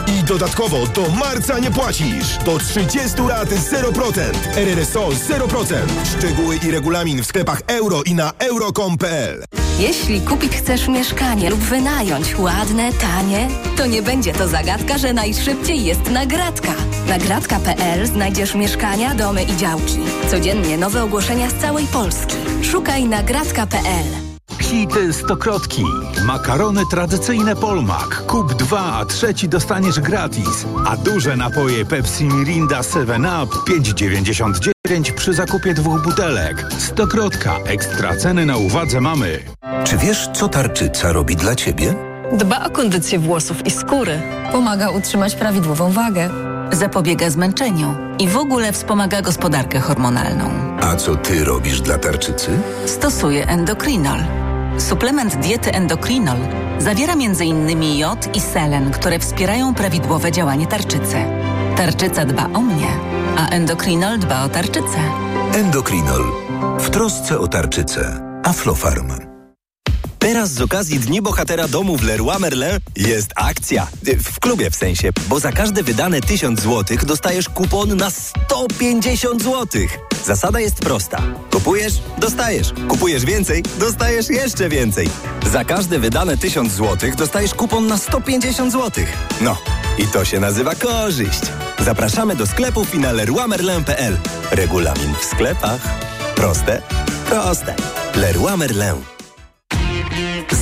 I dodatkowo do marca nie płacisz. Do 30 lat 0%. RRSO 0%. Szczegóły i regulamin w sklepach euro i na euro.com.pl. Jeśli kupić chcesz mieszkanie lub wynająć ładne, tanie, to nie będzie to zagadka, że najszybciej jest nagradka. Nagradka.pl znajdziesz mieszkania, domy i działki. Codziennie nowe ogłoszenia z całej Polski. Szukaj nagradka.pl. Hity stokrotki. Makarony tradycyjne Polmak. Kup dwa, a trzeci dostaniesz gratis. A duże napoje Pepsi Mirinda 7 Up 5,99 przy zakupie dwóch butelek. Stokrotka. Ekstra ceny na uwadze mamy. Czy wiesz, co tarczyca robi dla ciebie? Dba o kondycję włosów i skóry. Pomaga utrzymać prawidłową wagę. Zapobiega zmęczeniu i w ogóle wspomaga gospodarkę hormonalną. A co ty robisz dla tarczycy? Stosuje endokrinol. Suplement diety endokrinol zawiera m.in. jod i selen, które wspierają prawidłowe działanie tarczycy. Tarczyca dba o mnie, a endokrinol dba o tarczycę. Endokrinol. W trosce o tarczycę. Aflofarm. Teraz z okazji Dni Bohatera Domu w Leroy Merlin jest akcja. W klubie w sensie, bo za każde wydane 1000 zł dostajesz kupon na 150 zł. Zasada jest prosta. Kupujesz, dostajesz. Kupujesz więcej, dostajesz jeszcze więcej. Za każde wydane 1000 zł dostajesz kupon na 150 zł. No, i to się nazywa korzyść. Zapraszamy do sklepów i na leroymerlin.pl. Regulamin w sklepach. Proste? Proste. Leroy Merlin.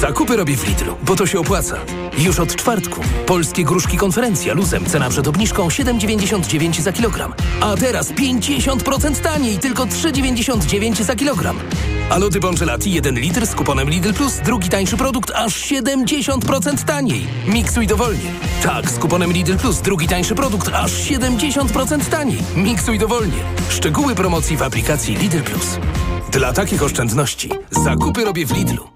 Zakupy robię w Lidlu, bo to się opłaca. Już od czwartku. Polskie gruszki konferencja luzem. Cena przed obniżką 7,99 za kilogram. A teraz 50% taniej, tylko 3,99 za kilogram. A lody Bongelati 1 litr z kuponem Lidl Plus. Drugi tańszy produkt aż 70% taniej. Miksuj dowolnie. Tak, z kuponem Lidl Plus. Drugi tańszy produkt aż 70% taniej. Miksuj dowolnie. Szczegóły promocji w aplikacji Lidl Plus. Dla takich oszczędności zakupy robię w Lidlu.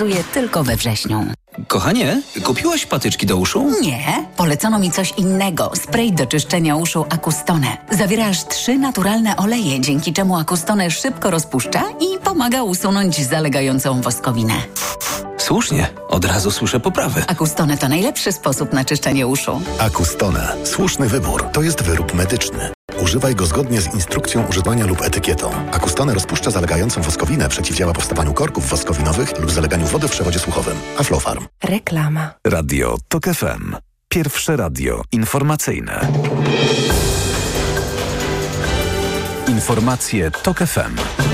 tylko we wrześniu. Kochanie, kupiłaś patyczki do uszu? Nie, polecono mi coś innego. Spray do czyszczenia uszu Akustone. Zawiera aż trzy naturalne oleje, dzięki czemu Akustone szybko rozpuszcza i pomaga usunąć zalegającą woskowinę. Słusznie, od razu słyszę poprawę. Akustone to najlepszy sposób na czyszczenie uszu. Akustone. Słuszny wybór. To jest wyrób medyczny. Używaj go zgodnie z instrukcją używania lub etykietą. Akustone rozpuszcza zalegającą woskowinę, przeciwdziała powstawaniu korków woskowinowych lub zaleganiu wody w przewodzie słuchowym. Aflofarm. Reklama. Radio TOK FM. Pierwsze radio informacyjne. Informacje TOK FM.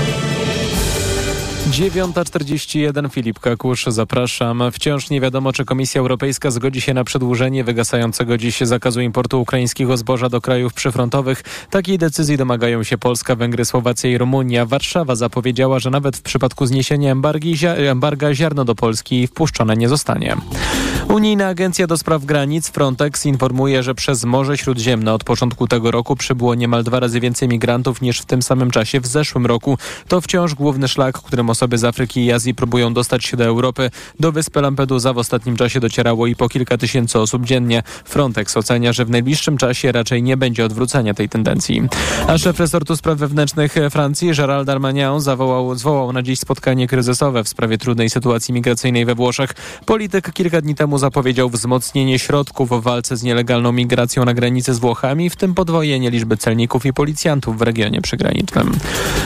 9.41 Filip Kakusz, zapraszam. Wciąż nie wiadomo, czy Komisja Europejska zgodzi się na przedłużenie wygasającego dziś zakazu importu ukraińskiego zboża do krajów przyfrontowych. Takiej decyzji domagają się Polska, Węgry, Słowacja i Rumunia. Warszawa zapowiedziała, że nawet w przypadku zniesienia embargi, embarga ziarno do Polski wpuszczone nie zostanie. Unijna Agencja do Spraw Granic Frontex informuje, że przez Morze Śródziemne od początku tego roku przybyło niemal dwa razy więcej migrantów niż w tym samym czasie w zeszłym roku. To wciąż główny szlak, którym osoby z Afryki i Azji próbują dostać się do Europy. Do wyspy Lampedusa w ostatnim czasie docierało i po kilka tysięcy osób dziennie. Frontex ocenia, że w najbliższym czasie raczej nie będzie odwrócenia tej tendencji. A szef resortu spraw wewnętrznych Francji, Gérald Darmanin, zawołał, zwołał na dziś spotkanie kryzysowe w sprawie trudnej sytuacji migracyjnej we Włoszech. Polityk kilka dni temu zapowiedział wzmocnienie środków w walce z nielegalną migracją na granicy z Włochami, w tym podwojenie liczby celników i policjantów w regionie przygranicznym.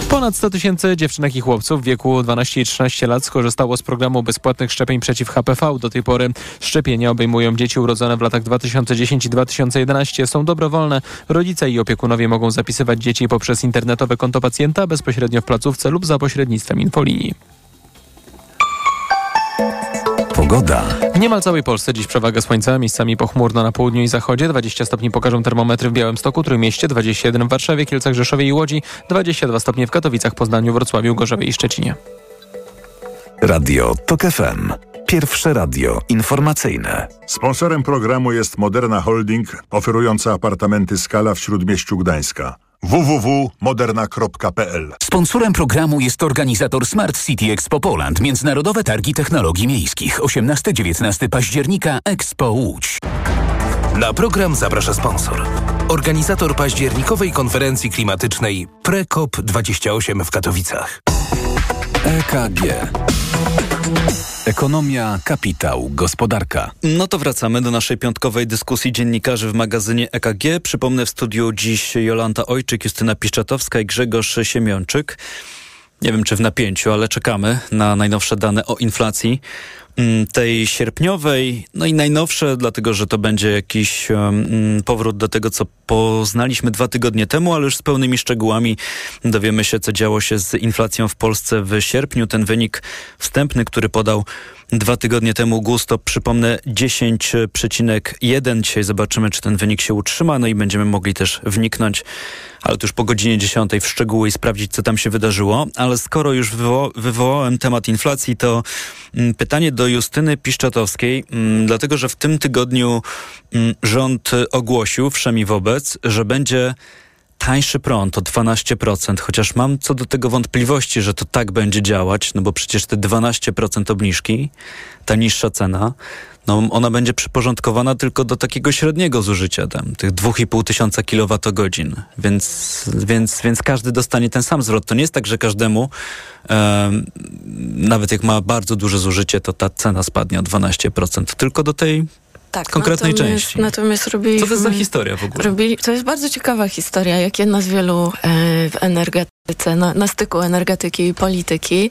Ponad 100 tysięcy dziewczynek i chłopców w wieku 12 i 13 lat skorzystało z programu bezpłatnych szczepień przeciw HPV. Do tej pory szczepienia obejmują dzieci urodzone w latach 2010 i 2011. Są dobrowolne. Rodzice i opiekunowie mogą zapisywać dzieci poprzez internetowe konto pacjenta bezpośrednio w placówce lub za pośrednictwem infolinii. Pogoda. Niemal całej Polsce dziś przewaga słońca, miejscami pochmurno na południu i zachodzie. 20 stopni pokażą termometry w Białymstoku, Trójmieście, 21 w Warszawie, Kielcach, Rzeszowie i Łodzi, 22 stopnie w Katowicach, Poznaniu, Wrocławiu, Gorzowie i Szczecinie. Radio TOK FM. Pierwsze radio informacyjne. Sponsorem programu jest Moderna Holding, oferująca apartamenty Skala w Śródmieściu Gdańska www.moderna.pl Sponsorem programu jest organizator Smart City Expo Poland, Międzynarodowe Targi Technologii Miejskich, 18-19 października Expo Łódź. Na program zaprasza sponsor. Organizator październikowej konferencji klimatycznej PreCOP28 w Katowicach. EKG. Ekonomia, kapitał, gospodarka. No to wracamy do naszej piątkowej dyskusji dziennikarzy w magazynie EKG. Przypomnę w studiu dziś Jolanta Ojczyk, Justyna Piszczatowska i Grzegorz Siemiączyk. Nie wiem, czy w napięciu, ale czekamy na najnowsze dane o inflacji. Mm, tej sierpniowej, no i najnowsze, dlatego że to będzie jakiś um, powrót do tego, co poznaliśmy dwa tygodnie temu, ale już z pełnymi szczegółami dowiemy się, co działo się z inflacją w Polsce w sierpniu. Ten wynik wstępny, który podał dwa tygodnie temu GUS, to przypomnę 10,1. Dzisiaj zobaczymy, czy ten wynik się utrzyma, no i będziemy mogli też wniknąć, ale to już po godzinie 10 w szczegóły i sprawdzić, co tam się wydarzyło. Ale skoro już wywo wywołałem temat inflacji, to mm, pytanie do Justyny Piszczatowskiej, mm, dlatego że w tym tygodniu mm, rząd ogłosił wszemi wobec, że będzie tańszy prąd o 12%, chociaż mam co do tego wątpliwości, że to tak będzie działać, no bo przecież te 12% obniżki, ta niższa cena, no ona będzie przyporządkowana tylko do takiego średniego zużycia, tam, tych 2,5 tysiąca kilowatogodzin, więc, więc, więc każdy dostanie ten sam zwrot. To nie jest tak, że każdemu, e, nawet jak ma bardzo duże zużycie, to ta cena spadnie o 12%, tylko do tej tak, konkretnej natomiast, części. Natomiast robili, Co to jest za historia w ogóle? Robili, to jest bardzo ciekawa historia, jak jedna z wielu e, w energetyce, na, na, styku energetyki i polityki.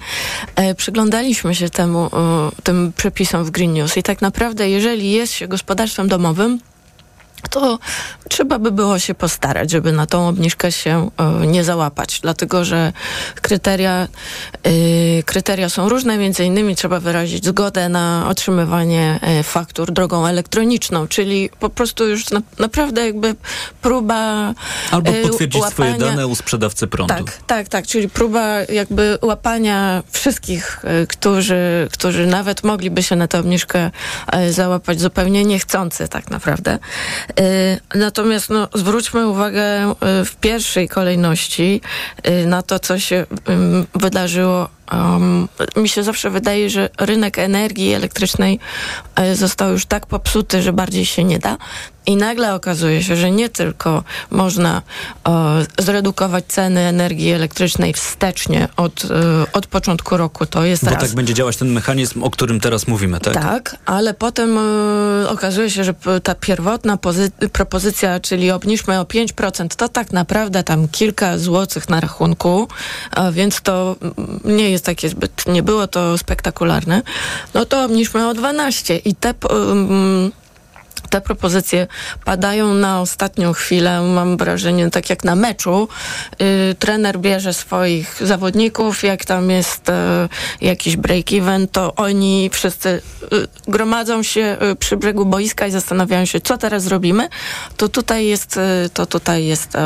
E, przyglądaliśmy się temu, e, tym przepisom w Green News i tak naprawdę, jeżeli jest się gospodarstwem domowym, to trzeba by było się postarać, żeby na tą obniżkę się y, nie załapać, dlatego że kryteria, y, kryteria są różne, między innymi trzeba wyrazić zgodę na otrzymywanie y, faktur drogą elektroniczną, czyli po prostu już na, naprawdę jakby próba Albo potwierdzić łapania, swoje dane u sprzedawcy prądu. Tak, tak, tak, czyli próba jakby łapania wszystkich, którzy, którzy nawet mogliby się na tę obniżkę załapać zupełnie niechcący tak naprawdę. Y, natomiast no, zwróćmy uwagę y, w pierwszej kolejności y, na to, co się wydarzyło Um, mi się zawsze wydaje, że rynek energii elektrycznej został już tak popsuty, że bardziej się nie da. I nagle okazuje się, że nie tylko można zredukować ceny energii elektrycznej wstecznie od, od początku roku, to jest Bo raz. tak będzie działać ten mechanizm, o którym teraz mówimy, tak? Tak, ale potem okazuje się, że ta pierwotna propozycja, czyli obniżmy o 5%, to tak naprawdę tam kilka złotych na rachunku, więc to nie jest takie zbyt, nie było to spektakularne, no to obniżmy o 12 i te um, te propozycje padają na ostatnią chwilę. Mam wrażenie, tak jak na meczu, y, trener bierze swoich zawodników, jak tam jest y, jakiś break-even, to oni wszyscy y, gromadzą się y, przy brzegu boiska i zastanawiają się, co teraz zrobimy. To tutaj jest, y, to tutaj jest y,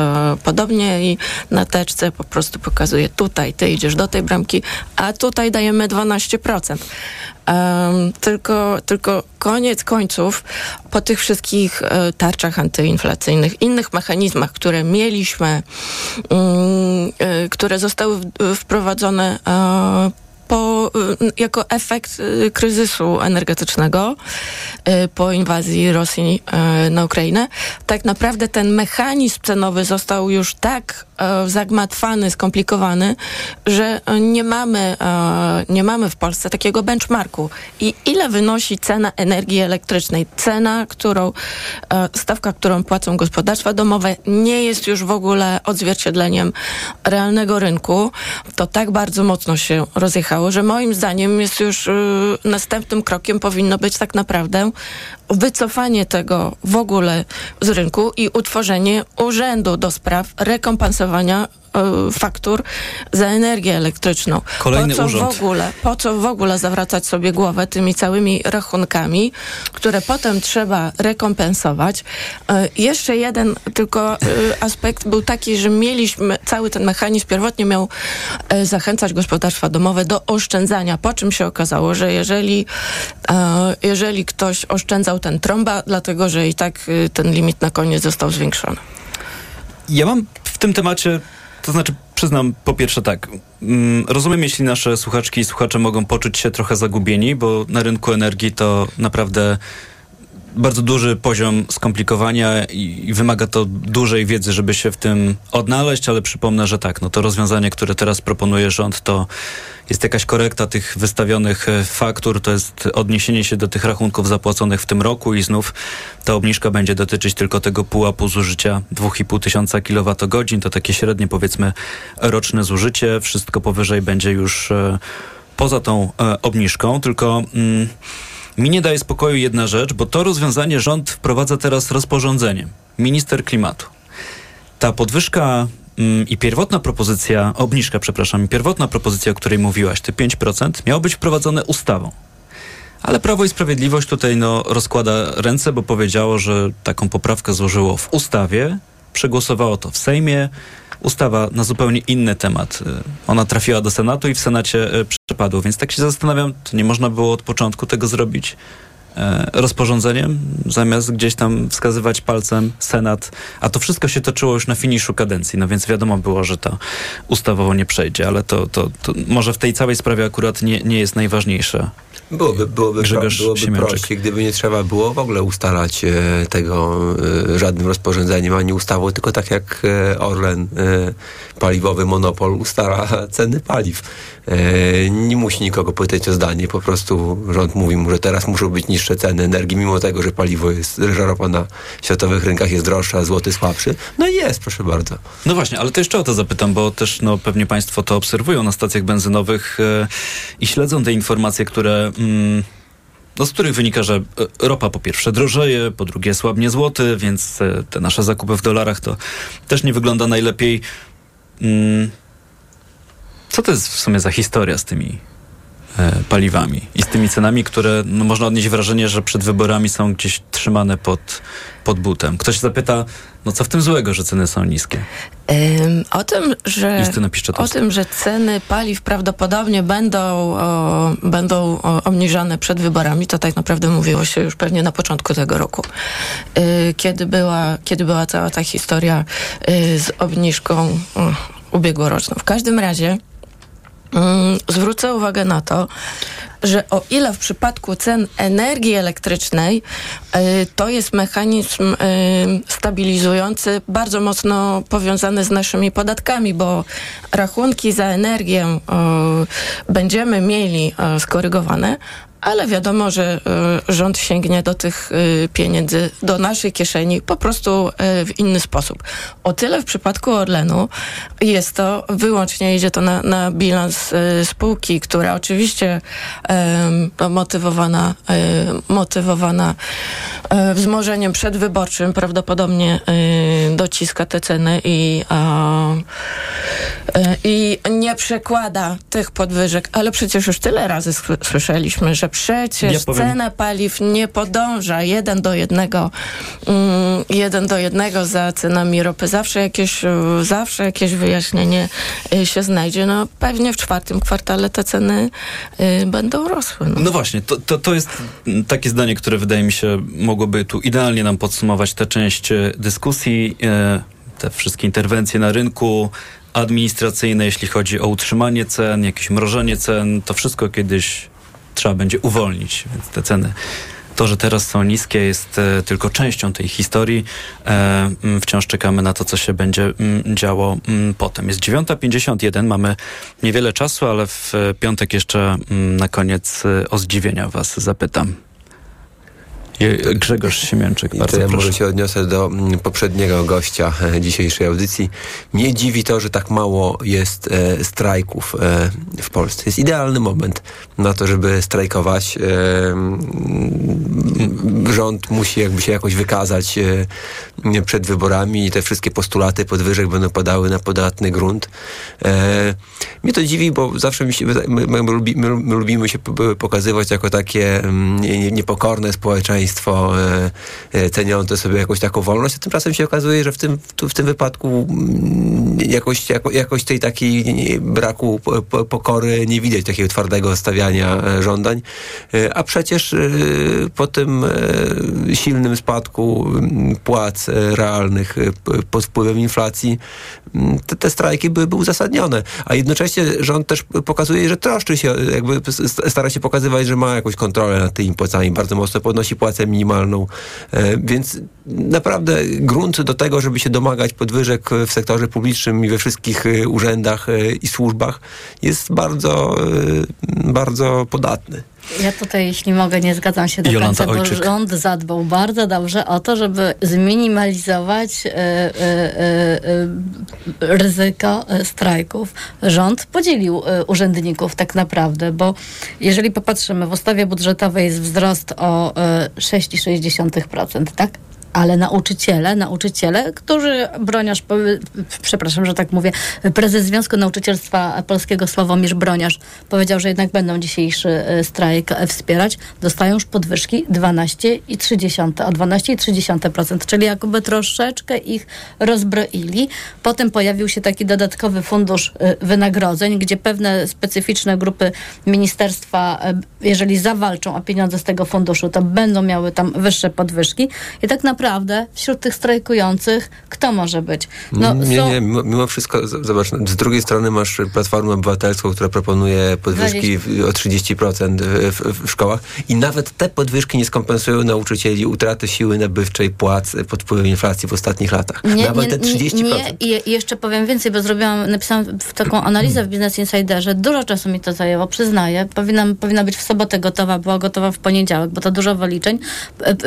podobnie i na teczce po prostu pokazuje tutaj, ty idziesz do tej bramki, a tutaj dajemy 12%. Um, tylko, tylko koniec końców, po tych wszystkich e, tarczach antyinflacyjnych, innych mechanizmach, które mieliśmy, um, e, które zostały w, wprowadzone e, po, jako efekt kryzysu energetycznego po inwazji Rosji na Ukrainę, tak naprawdę ten mechanizm cenowy został już tak zagmatwany, skomplikowany, że nie mamy, nie mamy w Polsce takiego benchmarku. I ile wynosi cena energii elektrycznej? Cena, którą, stawka, którą płacą gospodarstwa domowe, nie jest już w ogóle odzwierciedleniem realnego rynku. To tak bardzo mocno się rozjechało, że moim zdaniem jest już następnym krokiem powinno być tak naprawdę wycofanie tego w ogóle z rynku i utworzenie urzędu do spraw rekompensowania faktur za energię elektryczną. Kolejny po co urząd. W ogóle, po co w ogóle zawracać sobie głowę tymi całymi rachunkami, które potem trzeba rekompensować. E, jeszcze jeden tylko e, aspekt był taki, że mieliśmy, cały ten mechanizm pierwotnie miał e, zachęcać gospodarstwa domowe do oszczędzania, po czym się okazało, że jeżeli, e, jeżeli ktoś oszczędzał ten trąba, dlatego że i tak e, ten limit na koniec został zwiększony. Ja mam w tym temacie, to znaczy przyznam po pierwsze tak, mm, rozumiem jeśli nasze słuchaczki i słuchacze mogą poczuć się trochę zagubieni, bo na rynku energii to naprawdę bardzo duży poziom skomplikowania i, i wymaga to dużej wiedzy, żeby się w tym odnaleźć, ale przypomnę, że tak, no to rozwiązanie, które teraz proponuje rząd, to jest jakaś korekta tych wystawionych e, faktur, to jest odniesienie się do tych rachunków zapłaconych w tym roku i znów ta obniżka będzie dotyczyć tylko tego pułapu zużycia 2,5 tysiąca kilowatogodzin, to takie średnie powiedzmy roczne zużycie, wszystko powyżej będzie już e, poza tą e, obniżką, tylko... Mm, mi nie daje spokoju jedna rzecz, bo to rozwiązanie rząd wprowadza teraz rozporządzeniem. Minister klimatu. Ta podwyżka mm, i pierwotna propozycja, obniżka, przepraszam, i pierwotna propozycja, o której mówiłaś, te 5%, miało być wprowadzone ustawą. Ale Prawo i Sprawiedliwość tutaj no, rozkłada ręce, bo powiedziało, że taką poprawkę złożyło w ustawie, przegłosowało to w Sejmie. Ustawa na zupełnie inny temat. Y, Ona trafiła do Senatu i w Senacie y, przepadła, więc tak się zastanawiam, to nie można było od początku tego zrobić e, rozporządzeniem, zamiast gdzieś tam wskazywać palcem Senat, a to wszystko się toczyło już na finiszu kadencji, no więc wiadomo było, że to ustawowo nie przejdzie, ale to, to, to może w tej całej sprawie akurat nie, nie jest najważniejsze. Byłoby, byłoby, Grzegorz byłoby Siemiączek. prościej, gdyby nie trzeba było w ogóle ustalać e, tego e, żadnym rozporządzeniem ani ustawą, tylko tak jak e, Orlen, paliwowy monopol, ustala ceny paliw. E, nie musi nikogo pytać o zdanie, po prostu rząd mówi mu, że teraz muszą być niższe ceny energii, mimo tego, że paliwo jest, że ropa na światowych rynkach jest droższa, złoty słabszy. No i jest, proszę bardzo. No właśnie, ale to jeszcze o to zapytam, bo też no, pewnie Państwo to obserwują na stacjach benzynowych e, i śledzą te informacje, które. Mm, no, z których wynika, że e, ropa po pierwsze drożeje, po drugie słabnie złoty, więc te nasze zakupy w dolarach to też nie wygląda najlepiej. Mm, co to jest w sumie za historia z tymi e, paliwami i z tymi cenami, które no, można odnieść wrażenie, że przed wyborami są gdzieś trzymane pod, pod butem. Ktoś zapyta, no co w tym złego, że ceny są niskie? Ym, o tym, że o tym, że ceny paliw prawdopodobnie będą, o, będą obniżane przed wyborami, to tak naprawdę mówiło się już pewnie na początku tego roku. Y, kiedy, była, kiedy była cała ta historia y, z obniżką y, ubiegłoroczną. W każdym razie zwrócę uwagę na to, że o ile w przypadku cen energii elektrycznej y, to jest mechanizm y, stabilizujący, bardzo mocno powiązany z naszymi podatkami, bo rachunki za energię y, będziemy mieli skorygowane, ale wiadomo, że y, rząd sięgnie do tych y, pieniędzy, do naszej kieszeni po prostu y, w inny sposób. O tyle w przypadku Orlenu jest to wyłącznie, idzie to na, na bilans spółki, która oczywiście no, motywowana, motywowana wzmożeniem przedwyborczym prawdopodobnie dociska te ceny i, i nie przekłada tych podwyżek, ale przecież już tyle razy sły- słyszeliśmy, że przecież Ja powiem- cena paliw nie podąża jeden do jednego, mm, jeden do jednego za cenami ropy. Zawsze jakieś, y, zawsze jakieś wyjaśnienie y, się znajdzie. No pewnie w czwartym kwartale te ceny y, będą rosły. No. No właśnie, to, to, to jest takie zdanie, które wydaje mi się mogłoby tu idealnie nam podsumować tę część e, dyskusji, e, te wszystkie interwencje na rynku administracyjne, jeśli chodzi o utrzymanie cen, jakieś mrożenie cen, to wszystko kiedyś trzeba będzie uwolnić, więc te ceny. To, że teraz są niskie, jest e, tylko częścią tej historii. E, wciąż czekamy na to, co się będzie działo potem. Jest 9.51, mamy niewiele czasu, ale w e, piątek jeszcze na koniec o zdziwienia Was zapytam. Grzegorz Siemięczyk, I bardzo to ja proszę. może się odniosę do mm, poprzedniego gościa e, dzisiejszej audycji. Mnie dziwi to, że tak mało jest e, strajków e, w Polsce. Jest idealny moment na to, żeby strajkować. E, rząd musi jakby się jakoś wykazać e, przed wyborami i te wszystkie postulaty podwyżek będą padały na podatny grunt. E, mnie to dziwi, bo zawsze my, my, my, my lubimy się pokazywać jako takie mm, nie- nie- niepokorne społeczeństwo, e, e, ceniące sobie jakąś taką wolność, a tymczasem się okazuje, że w tym, w, tym wypadku mm, jakoś, jako, jakoś tej takiej braku po- po- pokory nie widać, takiego twardego stawiania e, żądań, a przecież po tym silnym spadku mm, płac realnych pod wpływem inflacji mm, te, te strajki byłyby uzasadnione, a jednocześnie rząd też pokazuje, że troszczy się, jakby stara się pokazywać, że ma jakąś kontrolę nad tymi płacami, bardzo mocno podnosi płacę minimalną, e, więc naprawdę grunt do tego, żeby się domagać podwyżek w sektorze publicznym i we wszystkich e, urzędach e, i służbach jest bardzo, bardzo podatny. Ja tutaj, jeśli mogę, nie zgadzam się do Jolanta końca, bo Ojczyk. rząd zadbał bardzo dobrze o to, żeby zminimalizować e, e, e, ryzyko strajków. Rząd podzielił urzędników tak naprawdę, bo jeżeli popatrzymy, w ustawie budżetowej jest wzrost o e, 6,6%, tak? Ale nauczyciele, nauczyciele, którzy Broniarz, przepraszam, że tak mówię, prezes Związku Nauczycielstwa Polskiego Sławomir Broniarz powiedział, że jednak będą dzisiejszy e, strajk e, wspierać, dostają już podwyżki 12,3, o 12,3%, czyli jakby troszeczkę ich rozbroili. Potem pojawił się taki dodatkowy fundusz e, wynagrodzeń, gdzie pewne specyficzne grupy ministerstwa, jeżeli zawalczą o pieniądze z tego funduszu, to będą miały tam wyższe podwyżki. I tak naprawdę wśród tych strajkujących kto może być? No, nie, są- nie, mimo, wszystko, zobacz, z drugiej strony masz Platformę Obywatelską, która proponuje podwyżki w, o 30% w, w, szkołach i nawet te podwyżki nie skompensują nauczycieli utraty siły nabywczej płac pod wpływem inflacji w ostatnich latach. nawet te 30%. Nie, i i jeszcze powiem więcej, bo zrobiłam, napisałam taką analizę w Business Insiderze. Dużo czasu mi to zajęło, przyznaję. Powinnam, powinna być w sobotę gotowa, była gotowa w poniedziałek, bo to dużo wyliczeń.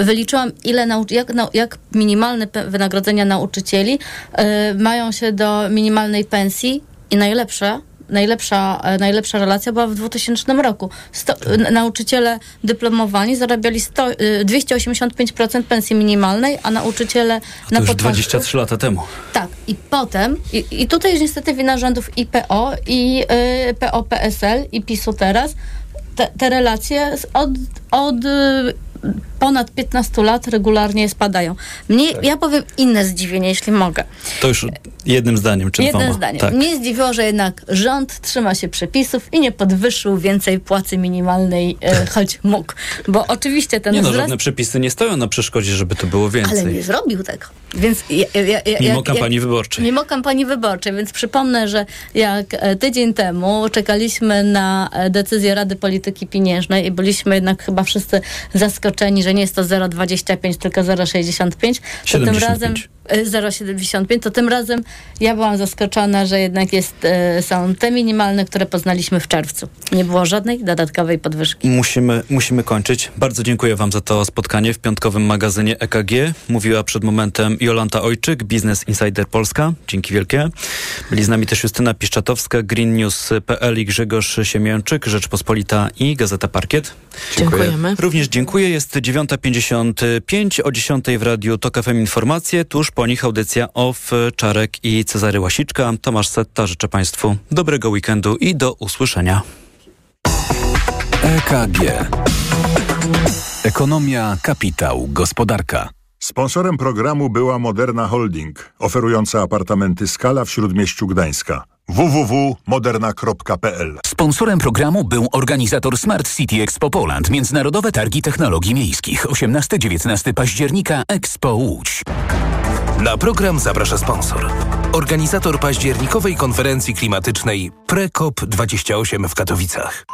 Wyliczyłam, ile nau- jak, jak minimalne wynagrodzenia nauczycieli e, mają się do minimalnej pensji i najlepsze najlepsza, e, najlepsza relacja była w 2000 roku. Sto, n- nauczyciele dyplomowani zarabiali sto, y, 285% pensji minimalnej, a nauczyciele To na już początku... 23 lata temu. Tak, i potem, i, i tutaj jest niestety wina rządów i PO, i y, PO, PSL, i PiSu teraz, te, te relacje od, od ponad 15 lat regularnie spadają. Mnie, ja powiem inne zdziwienie, jeśli mogę. To już jednym zdaniem, czy Jedne dwoma. zdanie. Tak. Mnie zdziwiło, że jednak rząd trzyma się przepisów i nie podwyższył więcej płacy minimalnej, e, choć mógł. Bo oczywiście ten Nie no, wzrost... żadne przepisy nie stoją na przeszkodzie, żeby to było więcej. Ale nie zrobił tego. Więc ja, ja, ja, Mimo jak- kampanii jak, wyborczej. Mimo kampanii wyborczej, więc przypomnę, że jak e, tydzień temu czekaliśmy na e, decyzję Rady Polityki Pieniężnej i byliśmy jednak chyba wszyscy zaskoczeni, że nie jest to 0,25, tylko 0,65, to tym 75. razem e, 0,75, to tym razem ja byłam zaskoczona, że jednak jest, e, są te minimalne, które poznaliśmy w czerwcu. Nie było żadnej dodatkowej podwyżki. Musimy, musimy kończyć. Bardzo dziękuję Wam za to spotkanie w piątkowym magazynie EKG. Mówiła przed momentem Jolanta Ojczyk, Business Insider Polska. Dzięki wielkie. Byli z nami też Justyna Piszczatowska, greennews.pl i Grzegorz Siemięczyk, Rzeczpospolita i Gazeta Parkiet. Dziękujemy. Również dziękuję. Jest 9.55. O 10 w Radiu TOK FM informacje. Tuż po nich audycja OFF, Czarek i Cezary Łasiczka. Tomasz Setta. Życzę Państwu dobrego weekendu i do usłyszenia. EKG. Ekonomia, kapitał, gospodarka. Sponsorem programu była Moderna Holding, oferująca apartamenty Skala w Śródmieściu Gdańska. www.moderna.pl Sponsorem programu był organizator Smart City Expo Poland, Międzynarodowe Targi Technologii Miejskich, 18-19 października Expo Łódź. Na program zaprasza sponsor. Organizator październikowej konferencji klimatycznej PreCOP28 w Katowicach.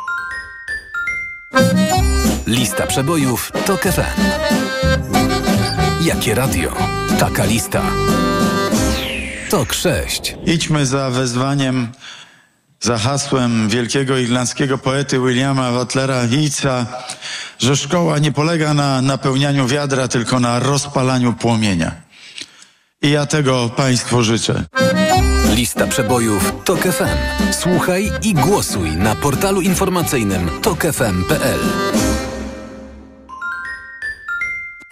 Lista przebojów TOK FM. Jakie radio? Taka lista. TOK 6. Idźmy za wezwaniem za hasłem wielkiego irlandzkiego poety Williama Butlera Yeatsa, że szkoła nie polega na napełnianiu wiadra, tylko na rozpalaniu płomienia. I ja tego Państwu życzę. Lista przebojów TOK FM. Słuchaj i głosuj na portalu informacyjnym tokefm.pl.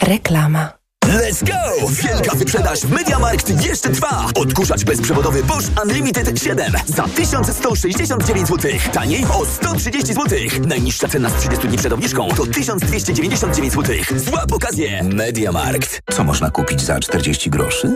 Reklama. Let's go! Wielka wyprzedaż MediaMarkt jeszcze trwa! Odkurzacz bezprzewodowy Bosch Unlimited 7 za 1169 zł. Taniej o 130 zł. Najniższa cena z 30 dni przed obniżką to 1299 zł. Złap okazję! MediaMarkt. Co można kupić za 40 groszy?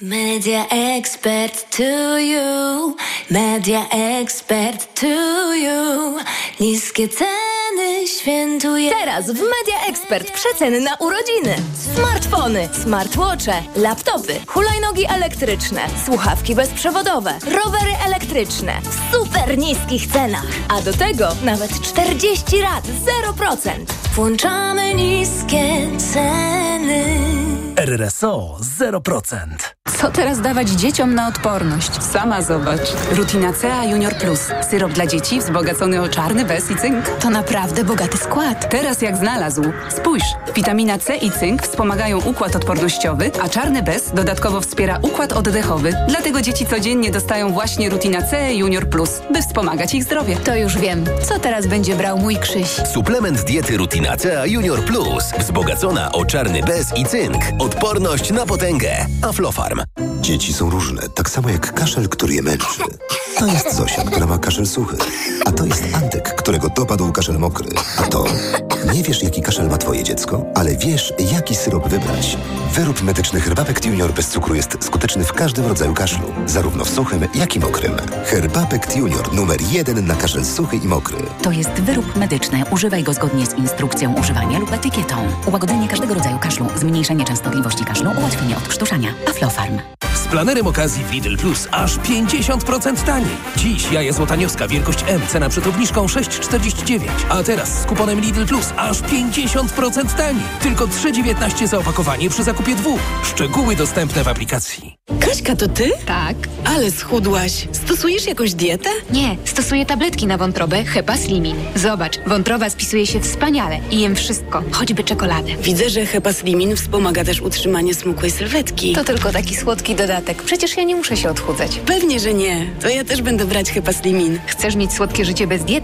Media expert to you, media expert to you. Niskie ceny świętuje. Teraz w Media Expert przeceny na urodziny. Smartfony, smartwatche, laptopy, hulajnogi elektryczne, słuchawki bezprzewodowe, rowery elektryczne w super niskich cenach. A do tego nawet 40 lat 0%. Włączamy niskie ceny. RRSO 0%. Co teraz dawać dzieciom na odporność? Sama zobacz. Rutina CA Junior Plus. Syrop dla dzieci wzbogacony o czarny bez i cynk. To naprawdę bogaty skład. Teraz jak znalazł. Spójrz, witamina C i cynk wspomagają układ odpornościowy, a czarny bez dodatkowo wspiera układ oddechowy. Dlatego dzieci codziennie dostają właśnie Rutina C Junior Plus, by wspomagać ich zdrowie. To już wiem. Co teraz będzie brał mój Krzyś? Suplement diety Rutinacea Junior Plus. Wzbogacona o czarny bez i cynk. Odporność na potęgę. Aflofarm. Dzieci są różne, tak samo jak kaszel, który je męczy. To jest Zosia, która ma kaszel suchy. A to jest Antek, którego dopadł kaszel mokry. A to... Nie wiesz, jaki kaszel ma twoje dziecko, ale wiesz, jaki syrop wybrać. Wyrób medyczny Herbapekt Junior bez cukru jest skuteczny w każdym rodzaju kaszlu. Zarówno w suchym, jak i mokrym. Herbapekt Junior numer jeden na kaszel suchy i mokry. To jest wyrób medyczny. Używaj go zgodnie z instrukcją używania lub etykietą. Ułagodzenie każdego rodzaju kaszlu, zmniejszenie częstotliwości kaszlu, ułatwienie odkrztuszania. Aflofarm. Planerem okazji w Lidl Plus aż 50% taniej. Dziś jaja złotanioska wielkość M, cena przed obniżką 6,49. A teraz z kuponem Lidl Plus aż 50% taniej. Tylko 3,19 za opakowanie przy zakupie dwóch. Szczegóły dostępne w aplikacji. Kaśka, to ty? Tak. Ale schudłaś. Stosujesz jakąś dietę? Nie, stosuję tabletki na wątrobę Hepa Slimin. Zobacz, wątroba spisuje się wspaniale i jem wszystko, choćby czekoladę. Widzę, że Hepa Slimin wspomaga też utrzymanie smukłej sylwetki. To tylko taki słodki dodatek. Przecież ja nie muszę się odchudzać. Pewnie, że nie. To ja też będę brać Hepa Slimin. Chcesz mieć słodkie życie bez diety?